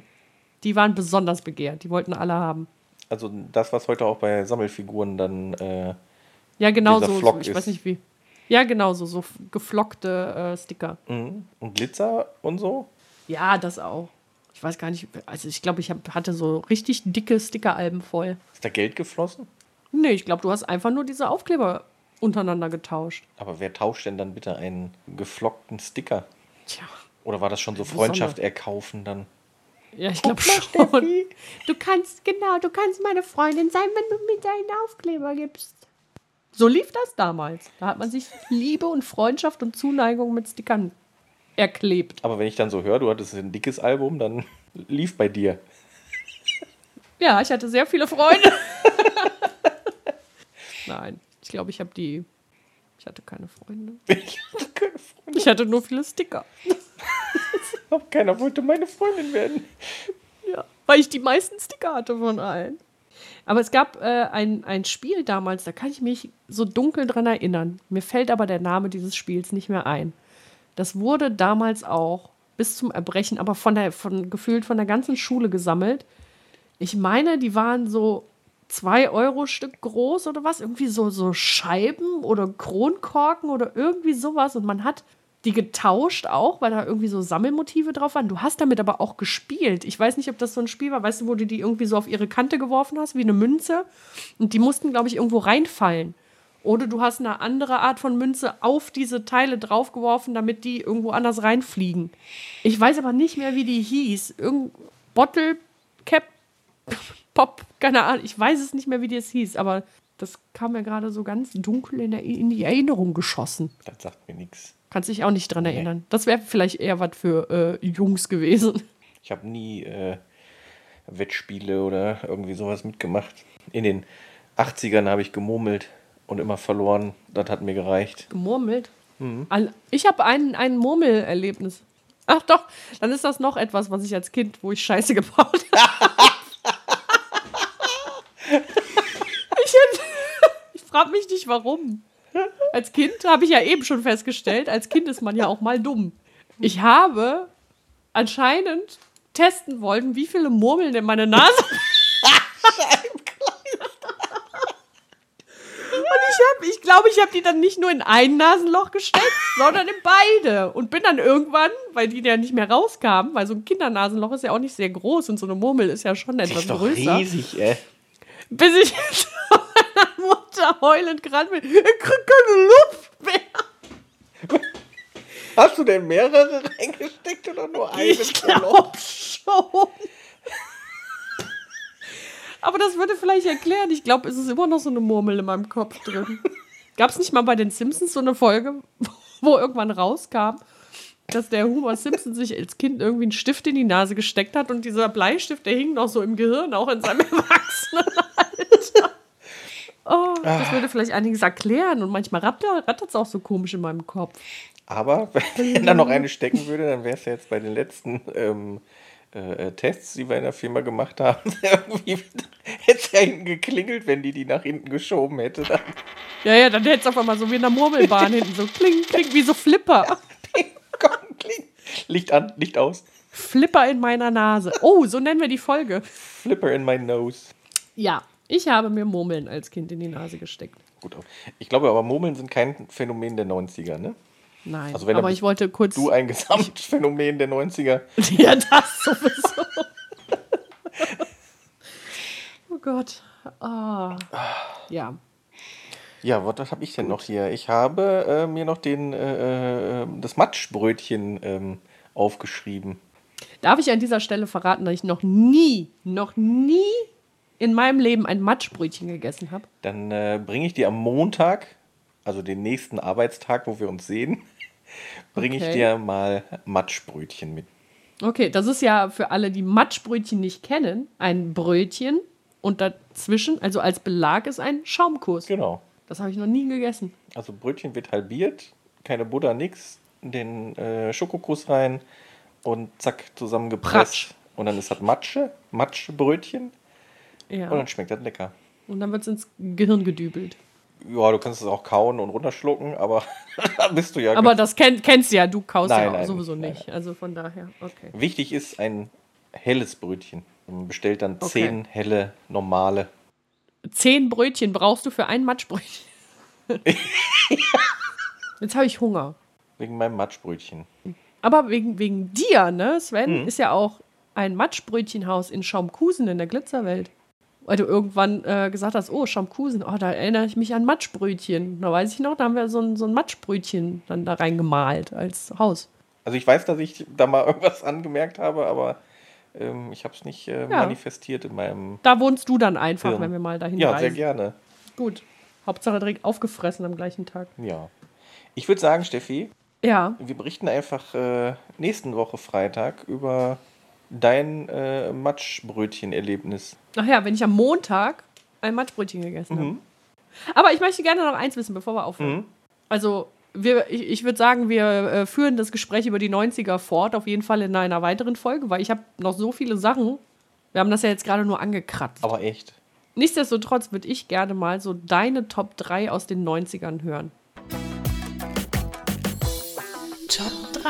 Die waren besonders begehrt. Die wollten alle haben. Also das, was heute auch bei Sammelfiguren dann äh, Ja, genau so. so Flock ich ist. weiß nicht wie. Ja, genau so. So geflockte äh, Sticker. mhm. und Glitzer und so. Ja, das auch. Ich weiß gar nicht. Also, ich glaube, ich hab, hatte so richtig dicke Stickeralben voll. Ist da Geld geflossen? Nee, ich glaube, du hast einfach nur diese Aufkleber untereinander getauscht. Aber wer tauscht denn dann bitte einen geflockten Sticker? Tja. Oder war das schon so Besonders. Freundschaft erkaufen dann? Ja, ich glaube schon. Steffi. Du kannst, genau, du kannst meine Freundin sein, wenn du mir deinen Aufkleber gibst. So lief das damals. Da hat man sich Liebe und Freundschaft und Zuneigung mit Stickern erklebt. Aber wenn ich dann so höre, du hattest ein dickes Album, dann lief bei dir. Ja, ich hatte sehr viele Freunde. (laughs) Nein, ich glaube, ich habe die. Ich hatte keine Freunde. (laughs) Ich hatte keine Freunde. Ich hatte nur viele Sticker. Keiner wollte meine Freundin werden. Ja, weil ich die meisten Sticker hatte von allen. Aber es gab äh, ein, ein Spiel damals, da kann ich mich so dunkel dran erinnern. Mir fällt aber der Name dieses Spiels nicht mehr ein. Das wurde damals auch bis zum Erbrechen, aber von der, von gefühlt von der ganzen Schule gesammelt. Ich meine, die waren so zwei Euro Stück groß oder was, irgendwie so, so Scheiben oder Kronkorken oder irgendwie sowas. Und man hat die getauscht auch, weil da irgendwie so Sammelmotive drauf waren. Du hast damit aber auch gespielt. Ich weiß nicht, ob das so ein Spiel war, weißt du, wo du die irgendwie so auf ihre Kante geworfen hast, wie eine Münze. Und die mussten, glaube ich, irgendwo reinfallen. Oder du hast eine andere Art von Münze auf diese Teile draufgeworfen, damit die irgendwo anders reinfliegen. Ich weiß aber nicht mehr, wie die hieß. Irgend Bottle Cap Pop, keine Ahnung. Ich weiß es nicht mehr, wie das hieß, aber das kam mir gerade so ganz dunkel in, der, in die Erinnerung geschossen. Das sagt mir nichts. Kannst dich auch nicht dran erinnern. Das wäre vielleicht eher was für äh, Jungs gewesen. (laughs) Ich habe nie äh, Wettspiele oder irgendwie sowas mitgemacht. In den 80ern habe ich gemurmelt und immer verloren. Das hat mir gereicht. Gemurmelt. Al- Ich habe ein, ein Murmelerlebnis. Ach doch, dann ist das noch etwas, was ich als Kind, wo ich Scheiße (laughs) gebaut habe. (laughs) ich ich frage mich nicht, warum. Als Kind habe ich ja eben schon festgestellt, als Kind ist man ja auch mal dumm. Ich habe anscheinend testen wollen, wie viele Murmeln in meine Nase. (laughs) Und ich habe, ich glaube, ich habe die dann nicht nur in ein Nasenloch gesteckt, sondern in beide. Und bin dann irgendwann, weil die ja nicht mehr rauskamen, weil so ein Kindernasenloch ist ja auch nicht sehr groß und so eine Murmel ist ja schon etwas größer. riesig, ey. Bis ich zu (laughs) meiner Mutter heulend gerannt bin. Ich krieg keine Luft mehr. Hast du denn mehrere (laughs) reingesteckt oder nur eine? Ich glaube schon. Aber das würde vielleicht erklären. Ich glaube, es ist immer noch so eine Murmel in meinem Kopf drin. Gab es nicht mal bei den Simpsons so eine Folge, (laughs) wo irgendwann rauskam, dass der Homer Simpson sich als Kind irgendwie einen Stift in die Nase gesteckt hat und dieser Bleistift, der hing noch so im Gehirn, auch in seinem (laughs) Erwachsenenalter. Oh, das würde vielleicht einiges erklären und manchmal rattert es auch so komisch in meinem Kopf. Aber (laughs) wenn da noch eine stecken würde, dann wäre es ja jetzt bei den letzten ähm, äh, äh, Tests, die wir in der Firma gemacht haben, (laughs) irgendwie hätte es ja hinten geklingelt, wenn die die nach hinten geschoben hätte. Dann. Ja, ja, dann hätte es auf einmal so wie in der Murmelbahn hinten so kling, kling, wie so Flipper. Komm. Licht an, Licht aus. Flipper in meiner Nase. Oh, so nennen wir die Folge. Flipper in my nose. Ja, ich habe mir Murmeln als Kind in die Nase gesteckt. Gut, ich glaube aber Murmeln sind kein Phänomen der 90er, ne? Nein, Also wenn aber ich wollte kurz. Du ein Gesamtphänomen der 90er. (laughs) ja, das sowieso. (laughs) oh Gott. Ah. Ja. Ja, was, habe ich denn noch hier? Ich habe äh, mir noch den, äh, äh, das Matschbrötchen ähm, aufgeschrieben. Darf ich an dieser Stelle verraten, dass ich noch nie, noch nie in meinem Leben ein Matschbrötchen gegessen habe? Dann äh, bringe ich dir am Montag, also den nächsten Arbeitstag, wo wir uns sehen, (laughs) bringe ich Okay. dir mal Matschbrötchen mit. Okay, das ist ja für alle, die Matschbrötchen nicht kennen, ein Brötchen und dazwischen, also als Belag ist ein Schaumkuss. Genau. Das habe ich noch nie gegessen. Also Brötchen wird halbiert, keine Butter, nix, den äh, Schokokuss rein und zack, zusammengepresst. Pratsch. Und dann ist das Matsche, Matschbrötchen Ja. und dann schmeckt das lecker. Und dann wird es ins Gehirn gedübelt. Ja, du kannst es auch kauen und runterschlucken, aber da (laughs) bist du ja. Aber das kenn, kennst du ja, du kaust Nein, ja nein, sowieso nein, nicht. Also von daher, okay. Wichtig ist ein helles Brötchen. Man bestellt dann Okay. zehn helle, normale. Zehn Brötchen brauchst du für ein Matschbrötchen. (laughs) Jetzt habe ich Hunger. Wegen meinem Matschbrötchen. Aber wegen, wegen dir, ne, Sven, Mhm. ist ja auch ein Matschbrötchenhaus in Schaumkusen in der Glitzerwelt. Weil du irgendwann äh, gesagt hast, oh, Schaumkusen, oh, da erinnere ich mich an Matschbrötchen. Da weiß ich noch, da haben wir so ein, so ein Matschbrötchen dann da reingemalt als Haus. Also ich weiß, dass ich da mal (laughs) irgendwas angemerkt habe, aber ähm, ich habe es nicht äh, Ja. manifestiert in meinem. Da wohnst du dann einfach, Hirn. wenn wir mal dahin Ja, reisen. sehr gerne. Gut. Hauptsache direkt aufgefressen am gleichen Tag. Ja. Ich würde sagen, Steffi, Ja. wir berichten einfach äh, nächsten Woche Freitag über dein äh, Matschbrötchen-Erlebnis. Ach ja, wenn ich am Montag ein Matschbrötchen gegessen Mhm. habe. Aber ich möchte gerne noch eins wissen, bevor wir aufhören. Also, wir, ich, ich würde sagen, wir äh, führen das Gespräch über die 90er fort, auf jeden Fall in einer weiteren Folge, weil ich habe noch so viele Sachen. Wir haben das ja jetzt gerade nur angekratzt. Aber echt. Nichtsdestotrotz würde ich gerne mal so deine Top 3 aus den 90ern hören. Top 3.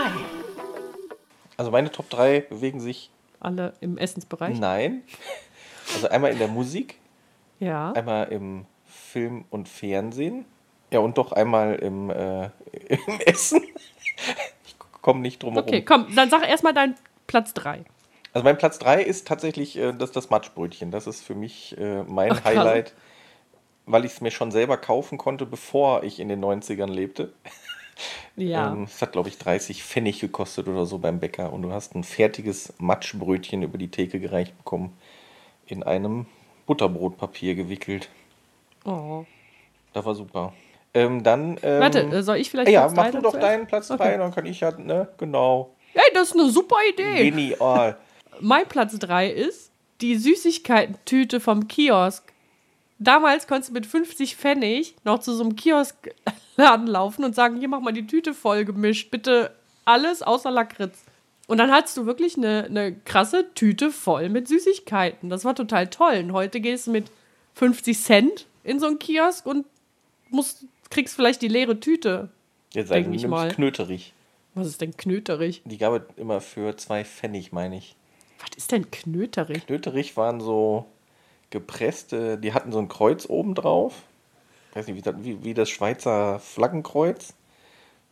Also meine Top 3 bewegen sich. Alle im Essensbereich? Nein. Also einmal in der Musik, Ja. einmal im Film und Fernsehen. Ja, und doch einmal im, äh, (laughs) im Essen. Ich komme nicht drum herum. Okay, komm, dann sag erstmal deinen Platz 3. Also mein Platz 3 ist tatsächlich äh, das, das Matschbrötchen. Das ist für mich äh, mein Ach. Highlight, weil ich es mir schon selber kaufen konnte, bevor ich in den 90ern lebte. Ja. Ähm, es hat, glaube ich, 30 Pfennig gekostet oder so beim Bäcker. Und du hast ein fertiges Matschbrötchen über die Theke gereicht bekommen. In einem Butterbrotpapier gewickelt. oh. Das war super. Ähm, dann. Ähm, Warte, äh, soll ich vielleicht Ja, Platz mach du doch deinen Platz 3, Okay. dann kann ich ja, ne, genau. Ey, das ist eine super Idee. Genial. (laughs) Mein Platz 3 ist die Süßigkeiten-Tüte vom Kiosk. Damals konntest du mit 50 Pfennig noch zu so einem Kioskladen laufen und sagen, hier mach mal die Tüte voll gemischt, bitte alles außer Lakritz. Und dann hattest du wirklich eine, eine krasse Tüte voll mit Süßigkeiten. Das war total toll. Und heute gehst du mit 50 Cent in so einen Kiosk und musst, kriegst vielleicht die leere Tüte. Jetzt Denk du ich mal. Knöterich. Was ist denn Knöterich? Die gab es immer für zwei Pfennig, meine ich. Was ist denn Knöterich? Knöterich waren so gepresste, die hatten so ein Kreuz oben drauf. Ich weiß nicht, wie das, wie, wie das Schweizer Flaggenkreuz.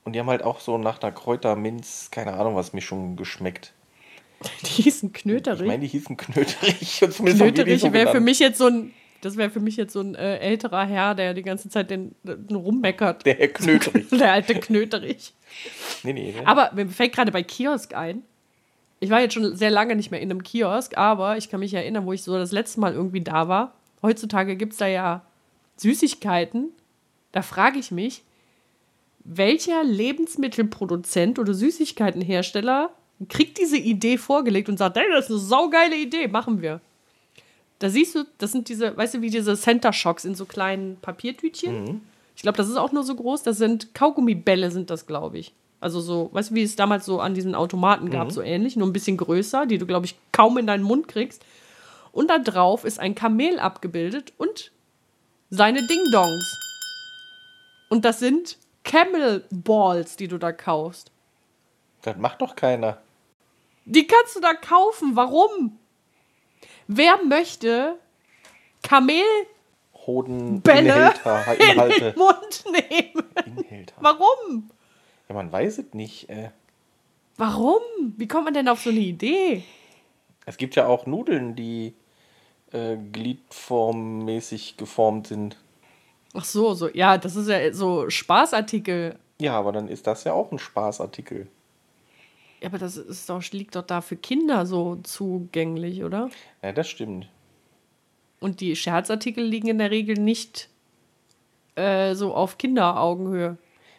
Und die haben halt auch so nach einer Kräuterminz, keine Ahnung was, Mischung geschmeckt. (laughs) Die hießen Ich Knöterich. meine, die hießen Knöterich. (laughs) Knöterich so wäre für mich jetzt so ein, das wäre für mich jetzt so ein äh, älterer Herr, der die ganze Zeit den, den rummeckert. Der Herr Knöterich. (laughs) Der alte Knöterich. Nee, nee, ne? Aber mir fällt gerade bei Kiosk ein. Ich war jetzt schon sehr lange nicht mehr in einem Kiosk, aber ich kann mich erinnern, wo ich so das letzte Mal irgendwie da war. Heutzutage gibt es da ja Süßigkeiten. Da frage ich mich, welcher Lebensmittelproduzent oder Süßigkeitenhersteller kriegt diese Idee vorgelegt und sagt, hey, das ist eine saugeile Idee, machen wir. Da siehst du, das sind diese, weißt du, wie diese Center Shocks in so kleinen Papiertütchen. Ich glaube, das ist auch nur so groß. Das sind Kaugummibälle, sind das, glaube ich. Also so, weißt du, wie es damals so an diesen Automaten gab, so ähnlich, nur ein bisschen größer, die du, glaube ich, kaum in deinen Mund kriegst. Und da drauf ist ein Kamel abgebildet und seine Ding-Dongs. Und das sind Camel Balls, die du da kaufst. Das macht doch keiner. Die kannst du da kaufen. Warum? Wer möchte Kamelbälle Hoden, Inhalter, in den Mund nehmen? Inhalter. Warum? Ja, man weiß es nicht. Äh, Warum? Wie kommt man denn auf so eine Idee? es gibt ja auch Nudeln, die äh, gliedformmäßig geformt sind. Ach so, so, ja, das ist ja so Spaßartikel. Ja, aber dann ist das ja auch ein Spaßartikel. Ja, aber das ist doch, liegt doch da für Kinder so zugänglich, oder? Ja, das stimmt. Und die Scherzartikel liegen in der Regel nicht äh, so auf Kinderaugenhöhe.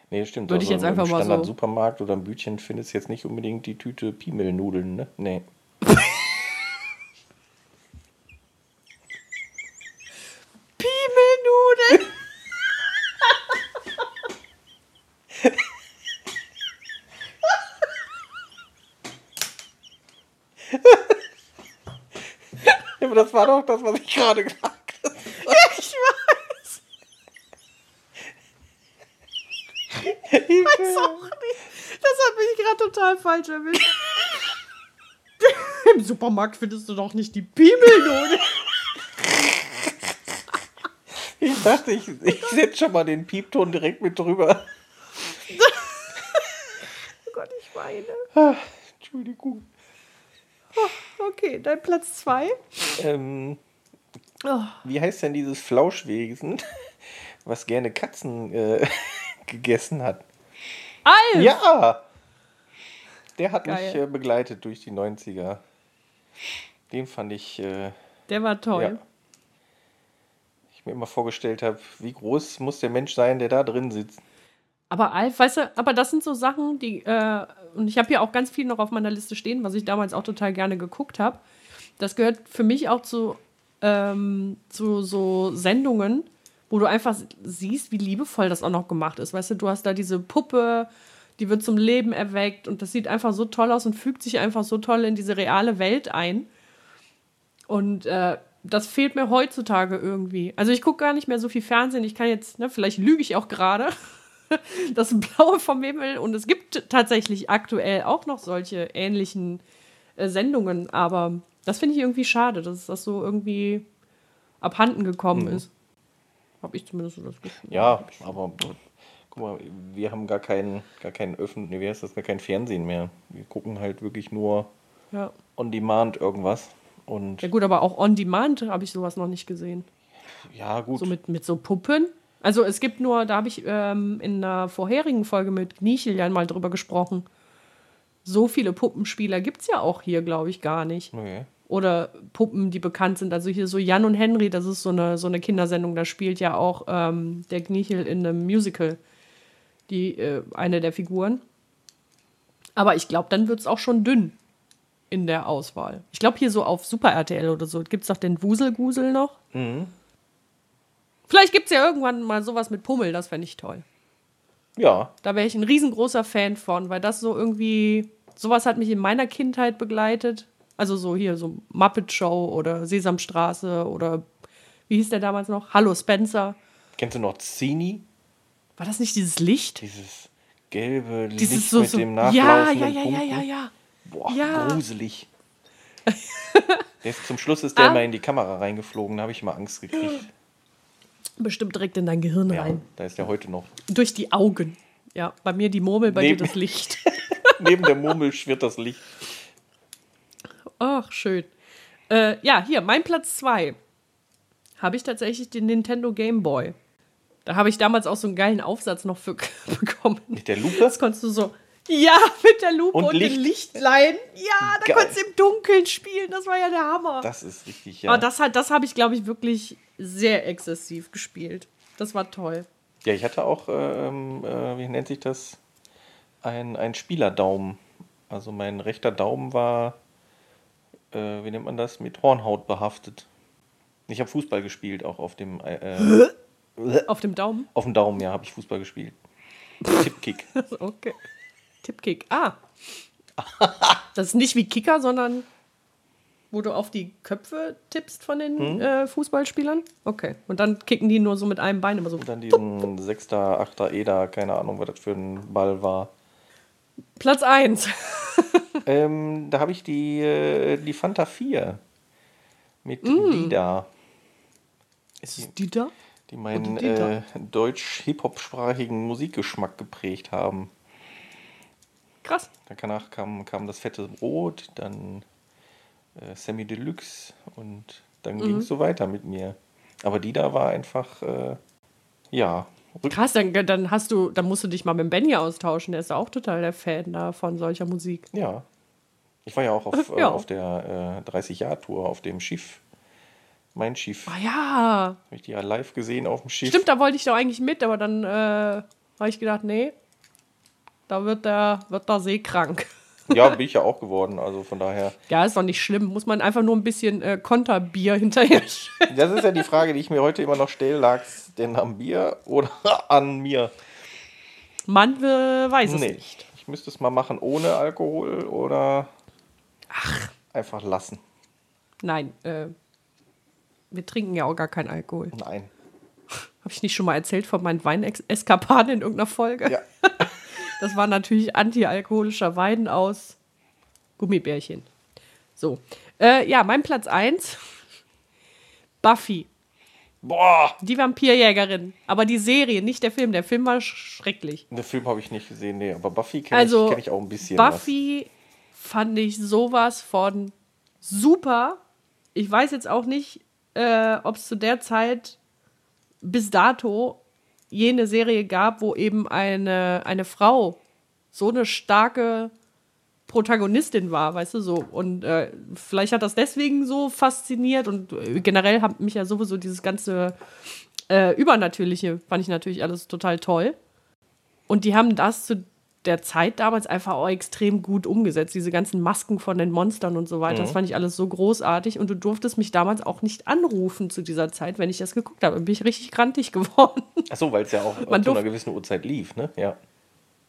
Nee, stimmt. Würde ich jetzt einfach im mal so- Standard-Supermarkt oder im Bütchen findest du jetzt nicht unbedingt die Tüte Piemelnudeln, ne? Nee. (laughs) Piemelnudeln! Ja, aber das war doch das, was ich gerade gesagt habe. Ich weiß. Ich weiß auch nicht. Das hat mich gerade total falsch erwischt. Im Supermarkt findest du doch nicht die Piemelnudeln. Ich dachte, ich, ich setze schon mal den Piepton direkt mit drüber. Oh Gott, ich weine. Entschuldigung. Okay, dein Platz zwei. Ähm, Oh, wie heißt denn dieses Flauschwesen, (laughs) was gerne Katzen äh, (laughs) gegessen hat? Alf! Ja! Der hat Geil. mich äh, begleitet durch die 90er. Den fand ich, äh, Der war toll. ja. Ich mir immer vorgestellt habe, wie groß muss der Mensch sein, der da drin sitzt. Aber Alf, weißt du, aber das sind so Sachen, die, äh, und ich habe hier auch ganz viel noch auf meiner Liste stehen, was ich damals auch total gerne geguckt habe. Das gehört für mich auch zu, ähm, zu so Sendungen, wo du einfach siehst, wie liebevoll das auch noch gemacht ist. Weißt du, du hast da diese Puppe, die wird zum Leben erweckt und das sieht einfach so toll aus und fügt sich einfach so toll in diese reale Welt ein. Und äh, das fehlt mir heutzutage irgendwie. Also ich gucke gar nicht mehr so viel Fernsehen. Ich kann jetzt, ne, vielleicht lüge ich auch gerade. (laughs) das Blaue vom Himmel. Und es gibt tatsächlich aktuell auch noch solche ähnlichen äh, Sendungen, aber das finde ich irgendwie schade, dass das so irgendwie abhanden gekommen ist. Habe ich zumindest so das Gefühl. Ja, aber guck mal, wir haben gar keinen, gar keinen öffentlichen, nee, wie heißt das, gar kein Fernsehen mehr. Wir gucken halt wirklich nur Ja. on demand irgendwas. Und ja, gut, aber auch on demand habe ich sowas noch nicht gesehen. ja, gut. So mit, mit so Puppen. Also es gibt nur, da habe ich ähm, in einer vorherigen Folge mit Gnichel ja mal drüber gesprochen. So viele Puppenspieler gibt es ja auch hier, glaube ich, gar nicht. okay. Oder Puppen, die bekannt sind. Also hier so Jan und Henry, das ist so eine, so eine Kindersendung, da spielt ja auch ähm, der Gnichel in einem Musical die, äh, eine der Figuren. Aber ich glaube, dann wird es auch schon dünn in der Auswahl. Ich glaube, hier so auf Super RTL oder so gibt es doch den Wuselgusel noch. Vielleicht gibt es ja irgendwann mal sowas mit Pummel, das fände ich toll. Ja, Da wäre ich ein riesengroßer Fan von, weil das so irgendwie, sowas hat mich in meiner Kindheit begleitet. Also so hier, so Muppet Show oder Sesamstraße oder wie hieß der damals noch? Hallo Spencer. kennst du noch Zini? War das nicht dieses Licht? Dieses gelbe Dieses Licht so, mit so dem ja, nachlaufenden ja, ja, ja, Punkten? ja, ja. Boah, Ja. gruselig. (laughs) ist, zum Schluss ist der Ah. mal in die Kamera reingeflogen, da habe ich mal Angst gekriegt. Bestimmt direkt in dein Gehirn Ja, rein. da ist der heute noch. Durch die Augen. Ja, bei mir die Murmel, bei Neben- dir das Licht. (laughs) Neben der Murmel schwirrt das Licht. Ach, schön. Äh, ja, hier, mein Platz 2. Habe ich tatsächlich den Nintendo Game Boy. Da habe ich damals auch so einen geilen Aufsatz noch für (laughs) bekommen. Mit der Lupe? Das konntest du so. Ja, (laughs) mit der Lupe Und und, Licht. den Lichtlein. Ja, da Geil. konntest du im Dunkeln spielen. Das war ja der Hammer. Das ist richtig, ja. Aber das, hat- das habe ich, glaube ich, wirklich sehr exzessiv gespielt. Das war toll. Ja, ich hatte auch, ähm, äh, wie nennt sich das? Ein, ein Spielerdaumen. Also mein rechter Daumen war, äh, wie nennt man das? Mit Hornhaut behaftet. Ich habe Fußball gespielt, auch auf dem, äh, äh, (laughs) Auf dem Daumen. auf dem Daumen, ja, habe ich Fußball gespielt. (laughs) Tippkick. (laughs) Okay. Tippkick. Ah. Das ist nicht wie Kicker, sondern wo du auf die Köpfe tippst von den äh, Fußballspielern? Okay. Und dann kicken die nur so mit einem Bein immer so. Und dann diesen Sechster, Achter, Eder, keine Ahnung, was das für ein Ball war. Platz 1. Ähm, da habe ich die, äh, die Fanta 4 mit Mm. Dida, Ist es die da? die meinen Dida? äh, deutsch-hip-hop-sprachigen Musikgeschmack geprägt haben. Krass. Danach kam, kam das fette Brot, dann äh, Sammy Deluxe und dann ging es so weiter mit mir. Aber die da war einfach, äh, ja, Krass, dann, dann hast du, dann musst du dich mal mit Benny austauschen. Der ist auch total der Fan da von solcher Musik. ja. Ich war ja auch auf, äh, Ja. auf der äh, 30-Jahr-Tour auf dem Schiff. Mein Schiff. Ah ja. Habe ich die ja live gesehen auf dem Schiff. Stimmt, da wollte ich doch eigentlich mit, aber dann äh, habe ich gedacht, nee, da wird der, wird der seekrank. (laughs) Ja, bin ich ja auch geworden. Also von daher. Ja, ist doch nicht schlimm. Muss man einfach nur ein bisschen äh, Konterbier (laughs) hinterher stellen. Das ist ja die Frage, die ich mir heute immer noch stelle. Lag es denn am Bier oder (laughs) an mir? Man äh, weiß es Nee. nicht. Ich müsste es mal machen ohne Alkohol oder einfach lassen. Nein, äh, wir trinken ja auch gar keinen Alkohol. Nein. (laughs) Habe ich nicht schon mal erzählt von meinen Weineskapaden in irgendeiner Folge? Ja. (laughs) Das war natürlich antialkoholischer Wein aus Gummibärchen. So. Äh, ja, mein Platz 1. Buffy. Boah! Die Vampirjägerin. Aber die Serie, nicht der Film. Der Film war sch schrecklich. Den Film habe ich nicht gesehen, nee, aber Buffy kenne Also, ich, kenn ich auch ein bisschen. Buffy fand ich sowas von super. Ich weiß jetzt auch nicht, äh, ob es zu der Zeit bis dato jene Serie gab, wo eben eine, eine Frau so eine starke Protagonistin war, weißt du so. Und äh, vielleicht hat das deswegen so fasziniert und äh, generell hat mich ja sowieso dieses ganze äh, Übernatürliche, fand ich natürlich alles total toll. Und die haben das zu der Zeit damals einfach auch extrem gut umgesetzt. Diese ganzen Masken von den Monstern und so weiter. Das fand ich alles so großartig. Und du durftest mich damals auch nicht anrufen zu dieser Zeit, wenn ich das geguckt habe. Dann bin ich richtig grantig (laughs) geworden. Achso, weil es ja auch Man zu einer gewissen Uhrzeit lief, ne? Ja.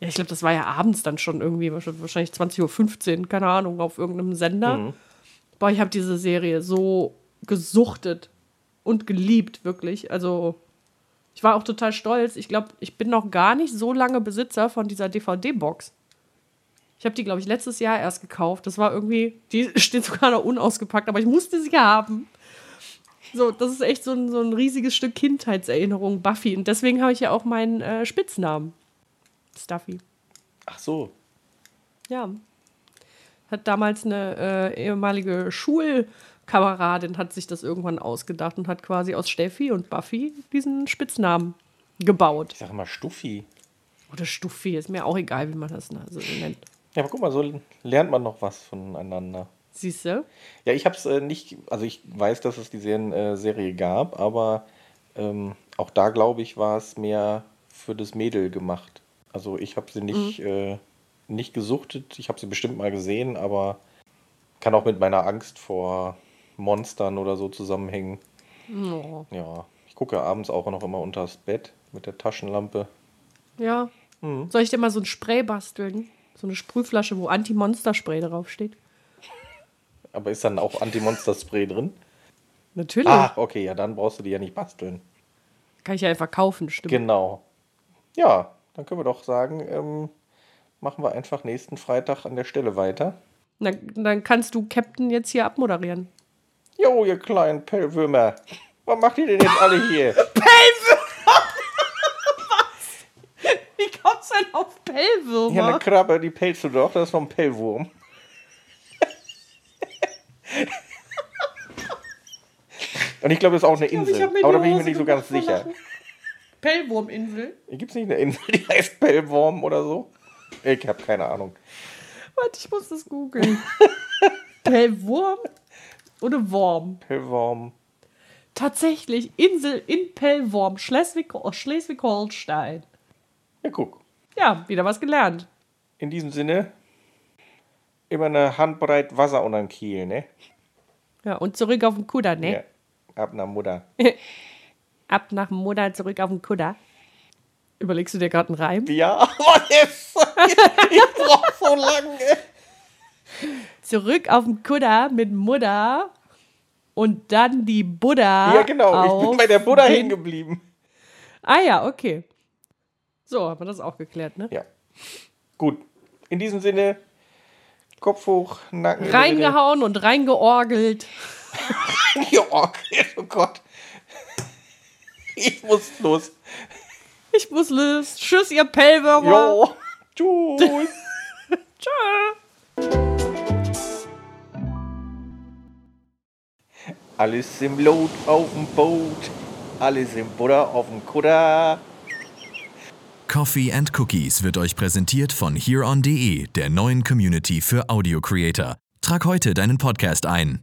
Ja, ich glaube, das war ja abends dann schon irgendwie, wahrscheinlich 20.15 Uhr, keine Ahnung, auf irgendeinem Sender. Boah, ich habe diese Serie so gesuchtet und geliebt, wirklich. Also, Ich war auch total stolz. Ich glaube, ich bin noch gar nicht so lange Besitzer von dieser DVD-Box. Ich habe die, glaube ich, letztes Jahr erst gekauft. Das war irgendwie, die (laughs) steht sogar noch unausgepackt, aber ich musste sie haben. So, das ist echt so ein, so ein riesiges Stück Kindheitserinnerung, Buffy. Und deswegen habe ich ja auch meinen äh, Spitznamen. Stuffy. Ach so. Ja. Hat damals eine äh, ehemalige Schulkameradin hat sich das irgendwann ausgedacht und hat quasi aus Steffi und Buffy diesen Spitznamen gebaut. Ich sage mal Stuffi. Oder Stuffi, ist mir auch egal, wie man das also nennt. Ja, aber guck mal, so lernt man noch was voneinander. Siehst du? Ja, ich habe es äh, nicht, also ich weiß, dass es die Serien, äh, Serie gab, aber ähm, auch da, glaube ich, war es mehr für das Mädel gemacht. Also ich habe sie nicht, äh, nicht gesuchtet, ich habe sie bestimmt mal gesehen, aber kann auch mit meiner Angst vor Monstern oder so zusammenhängen. Oh. Ja, ich gucke abends auch noch immer unters Bett mit der Taschenlampe. Ja. Soll ich dir mal so ein Spray basteln? So eine Sprühflasche, wo Anti-Monster-Spray draufsteht? Aber ist dann auch Anti-Monster-Spray drin? Natürlich. Ach, okay, ja, dann brauchst du die ja nicht basteln. Kann ich ja einfach kaufen, stimmt. Genau. Ja, dann können wir doch sagen, ähm, machen wir einfach nächsten Freitag an der Stelle weiter. Dann, dann kannst du Captain jetzt hier abmoderieren. Jo, ihr kleinen Pellwürmer. Was macht ihr denn jetzt alle hier? (laughs) Wie kommst du denn auf Pellwürmer? Ja, eine Krabbe, die pelzt du doch, das ist noch ein Pellwurm. (laughs) Und ich glaube, das ist auch eine glaub, Insel. Aber da bin ich mir nicht so ganz sicher. Pellwurminsel? Gibt es nicht eine Insel, die heißt Pellwurm oder so? Ich habe keine Ahnung. Warte, ich muss das googeln. (laughs) Pellwurm oder Worm? Pellwurm. Tatsächlich, Insel in Pellworm, Schleswig- Schleswig-Holstein. Ja, guck. Ja, wieder was gelernt. In diesem Sinne, immer eine Handbreit Wasser unter den Kiel, ne? Ja, und zurück auf den Kutter, ne? Ja. Ab nach Mutter. (laughs) Ab nach Monat zurück auf den Kutter. Überlegst du dir gerade einen Reim? Ja, (laughs) oh, yes. ich brauch so lange. (laughs) Zurück auf den Kutter mit Mutter und dann die Buddha. Ja, genau. Ich bin bei der Buddha den- hängen geblieben. Ah ja, okay. So, haben wir das auch geklärt, ne? Ja. Gut. In diesem Sinne, Kopf hoch, Nacken. in Reingehauen und reingeorgelt. (laughs) der Mitte. Georgelt, oh Gott. Ich muss los. Ich muss los. Tschüss, ihr Pellwürmer. Jo. Tschüss. (laughs) Tschö. Alles im Lot auf dem Boot. Alles im Butter auf dem Kutter. Coffee and Cookies wird euch präsentiert von hereon.de, der neuen Community für Audio Creator. Trag heute deinen Podcast ein.